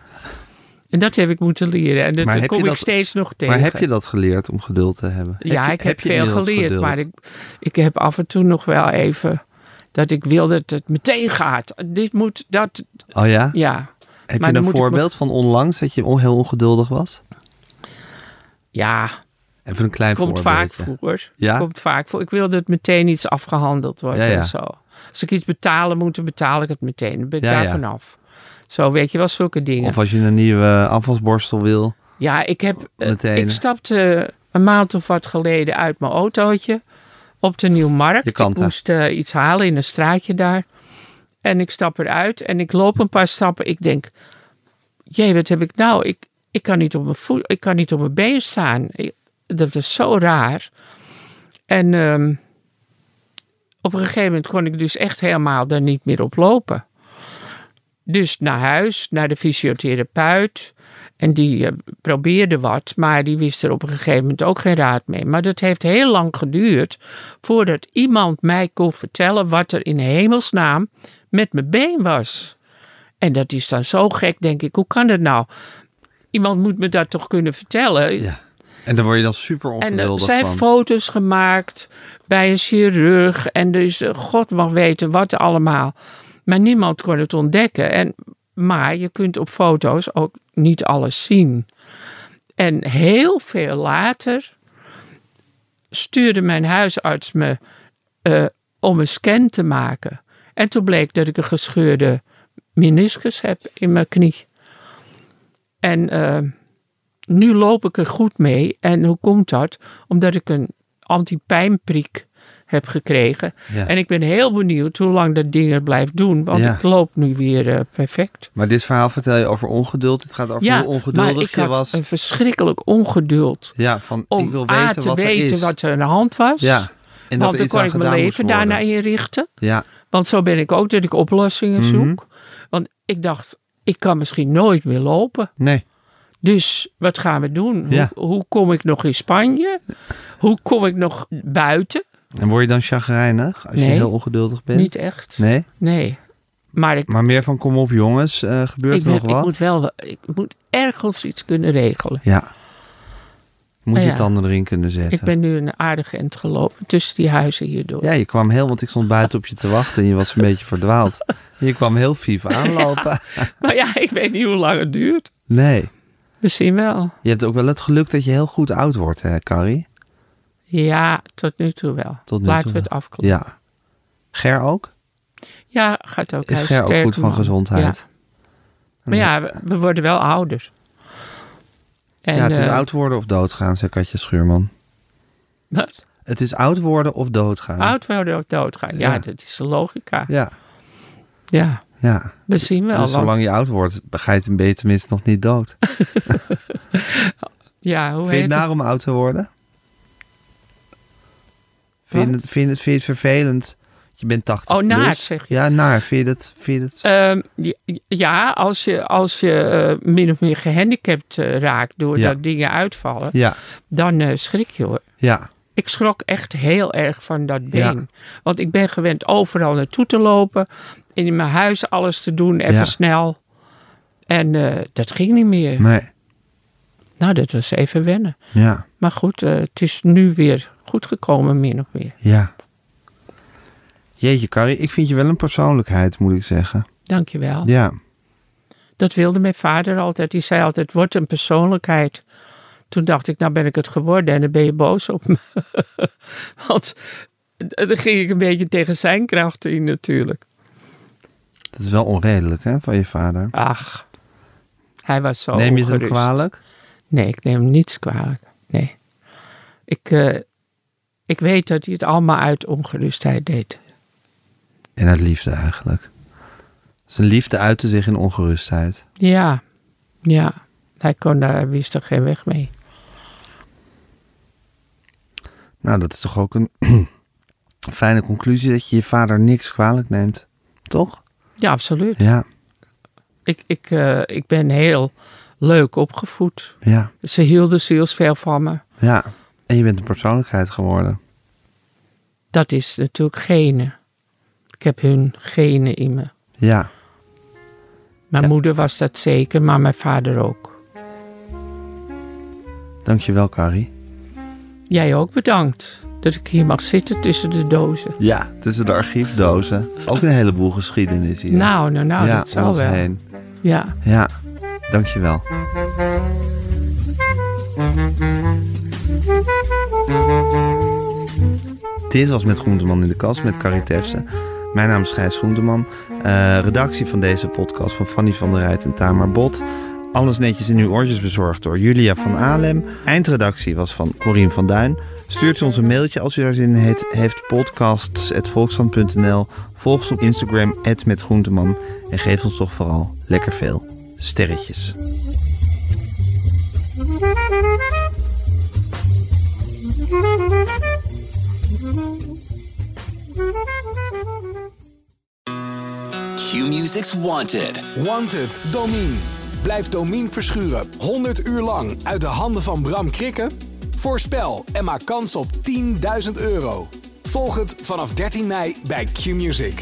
En dat heb ik moeten leren. En dat kom ik dat- steeds nog tegen. Maar heb je dat geleerd om geduld te hebben? Ja, je- ik heb, veel geleerd. geduld? Maar ik, ik heb af en toe nog wel even dat ik wil dat het meteen gaat. Dit moet, dat, Oh ja? ja. Heb Maar je een me- voorbeeld van onlangs dat je heel ongeduldig was? Ja, Even een klein komt vaak voor. Ja? Komt vaak voor. Ik wil dat meteen iets afgehandeld wordt Ja, ja. en zo. Als ik iets betalen moet, dan betaal ik het meteen. Dan ben ik daar ja. vanaf. Zo weet je wel, zulke dingen. Of als je een nieuwe afwasborstel wil. Ja, ik heb. eh, Meteen. Ik stapte een maand of wat geleden uit mijn autootje op de Nieuwmarkt. Je ik moest eh, iets halen in een straatje daar. En ik stap eruit en ik loop een paar stappen. Ik denk, jee, wat heb ik nou? Ik, ik, kan, niet op mijn voet, ik kan niet op mijn been staan. Ik- dat is zo raar. En ehm, op een gegeven moment kon ik dus echt helemaal daar niet meer op lopen. Dus naar huis, naar de fysiotherapeut. En die eh, probeerde wat, maar die wist er op een gegeven moment ook geen raad mee. Maar dat heeft heel lang geduurd voordat iemand mij kon vertellen wat er in hemelsnaam met mijn been was. En dat is dan zo gek, denk ik. Hoe kan dat nou? Iemand moet me dat toch kunnen vertellen. Ja. En daar word je dan super En er zijn van. foto's gemaakt bij een chirurg. En is, eh, God mag weten wat allemaal. Maar niemand kon het ontdekken. En, maar je kunt op foto's ook niet alles zien. En heel veel later stuurde mijn huisarts me eh, om een scan te maken. En toen bleek dat ik een gescheurde meniscus heb in mijn knie. En eh, nu loop ik er goed mee. En hoe komt dat? Omdat ik een antipijnprik heb gekregen. Ja. En ik ben heel benieuwd hoe lang dat ding het blijft doen. Want Ja. ik loop nu weer eh, perfect. Maar dit verhaal vertel je over ongeduld. Het gaat over Ja, hoe maar ongeduldig ik je had was. een verschrikkelijk ongeduld. Ja, van Om ik wil A, weten te wat er weten is. wat er aan de hand was. Ja. En dat want er dan kon ik mijn leven daarna inrichten. Ja, Want zo ben ik ook dat ik oplossingen Mhm. zoek. Want ik dacht, ik kan misschien nooit meer lopen. nee. Dus wat gaan we doen? Ja. Hoe, hoe kom ik nog in Spanje? Hoe kom ik nog buiten? En word je dan chagrijnig als je heel ongeduldig bent? Niet echt. Nee? Nee. Maar ik, Maar meer van kom op jongens, eh, gebeurt ik, er nog ben- ik wat? moet wel ik moet ergens iets kunnen regelen. Ja. Moet je Nou ja. tanden erin kunnen zetten. Ik ben nu een aardige end gelopen tussen die huizen hierdoor. Ja, je kwam heel, want ik stond buiten op je te wachten en je was een beetje verdwaald. Je kwam heel vief aanlopen. Maar ja, ik weet niet hoe lang het duurt. Nee. Misschien wel. Je hebt ook wel het geluk dat je heel goed oud wordt, hè, Carrie? Ja, tot nu toe wel. Tot nu Laten toe we het afkloppen. Ja. Ger ook? Ja, gaat ook. Is Ger ook goed van gezondheid? Ja. Maar ja, we, we worden wel ouder. En, ja, het is eh, oud worden of doodgaan, zei Katja Schuurman. wat? Het is oud worden of doodgaan. Oud worden of doodgaan. Ja, Ja. dat is de logica. Ja, Ja, ja. we zien wel. dus want- zolang je oud wordt, ga je het ben je tenminste nog niet dood. ja, hoe Vind je heet het naar om oud te worden? Vind je, het, vind, het, vind je het vervelend? Je bent 80 Oh, naar, plus. zeg je. Ja, naar. Vind je het... Vind je. Ehm, ja, als je, als je eh, min of meer gehandicapt eh, raakt doordat Ja. dingen uitvallen, ja, dan eh, schrik je hoor. ja, Ik schrok echt heel erg van dat been. Ja. Want ik ben gewend overal naartoe te lopen. En in mijn huis alles te doen, even snel. En dat ging niet meer. nee. Nou, dat was even wennen. Ja, Maar goed, het is nu weer goed gekomen, min of meer. ja. Jeetje, Carrie, ik vind je wel een persoonlijkheid, moet ik zeggen. Dankjewel. Ja, Dat wilde mijn vader altijd. Die zei altijd, word een persoonlijkheid. Toen dacht ik, nou ben ik het geworden en dan ben je boos op me. Want eh, dan ging ik een beetje tegen zijn krachten in natuurlijk. dat is wel onredelijk, hè, van je vader. Ach, hij was zo Neem je het hem ongerust. kwalijk? Nee, ik neem hem niets kwalijk. Nee. Ik, eh, ik weet dat hij het allemaal uit ongerustheid deed. En uit liefde eigenlijk. Zijn liefde uitte zich in ongerustheid. Ja, ja. Hij kon daar, wist er geen weg mee. Nou, dat is toch ook een fijne conclusie dat je je vader niks kwalijk neemt. Toch? Ja, absoluut. Ja, Ik, ik, eh, ik ben heel leuk opgevoed. ja, Ze hielden zielsveel van me. ja. En je bent een persoonlijkheid geworden. Dat is natuurlijk genen. Ik heb hun genen in me. Ja, Mijn Ja. moeder was dat zeker, maar mijn vader ook. dankjewel Carrie. Jij ook bedankt dat ik hier mag zitten tussen de dozen. Ja, tussen de archiefdozen. Ook een heleboel geschiedenis hier. Nou, nou, nou, ja, dat zal wel. heen. Ja. Ja, dankjewel. Dit was Met Groenteman in de Kast met Carrie. Mijn naam is Gijs Groenteman. Uh, redactie van deze podcast van Fanny van der Rijt en Tamar Bot. Alles netjes in uw oortjes bezorgd door Julia van Alem. Eindredactie was van Corien van Duin. Stuurt ons een mailtje als u daar zin in heeft. podcasts.volkshand.nl Volg ons op Instagram, metgroenteman. En geef ons toch vooral lekker veel sterretjes. Q-Music's Wanted. Wanted, Domine. Blijf Domine verschuren 100 uur lang uit de handen van Bram Krikken? Voorspel en maak kans op 10.000 euro. Volg het vanaf 13 mei bij Q-Music.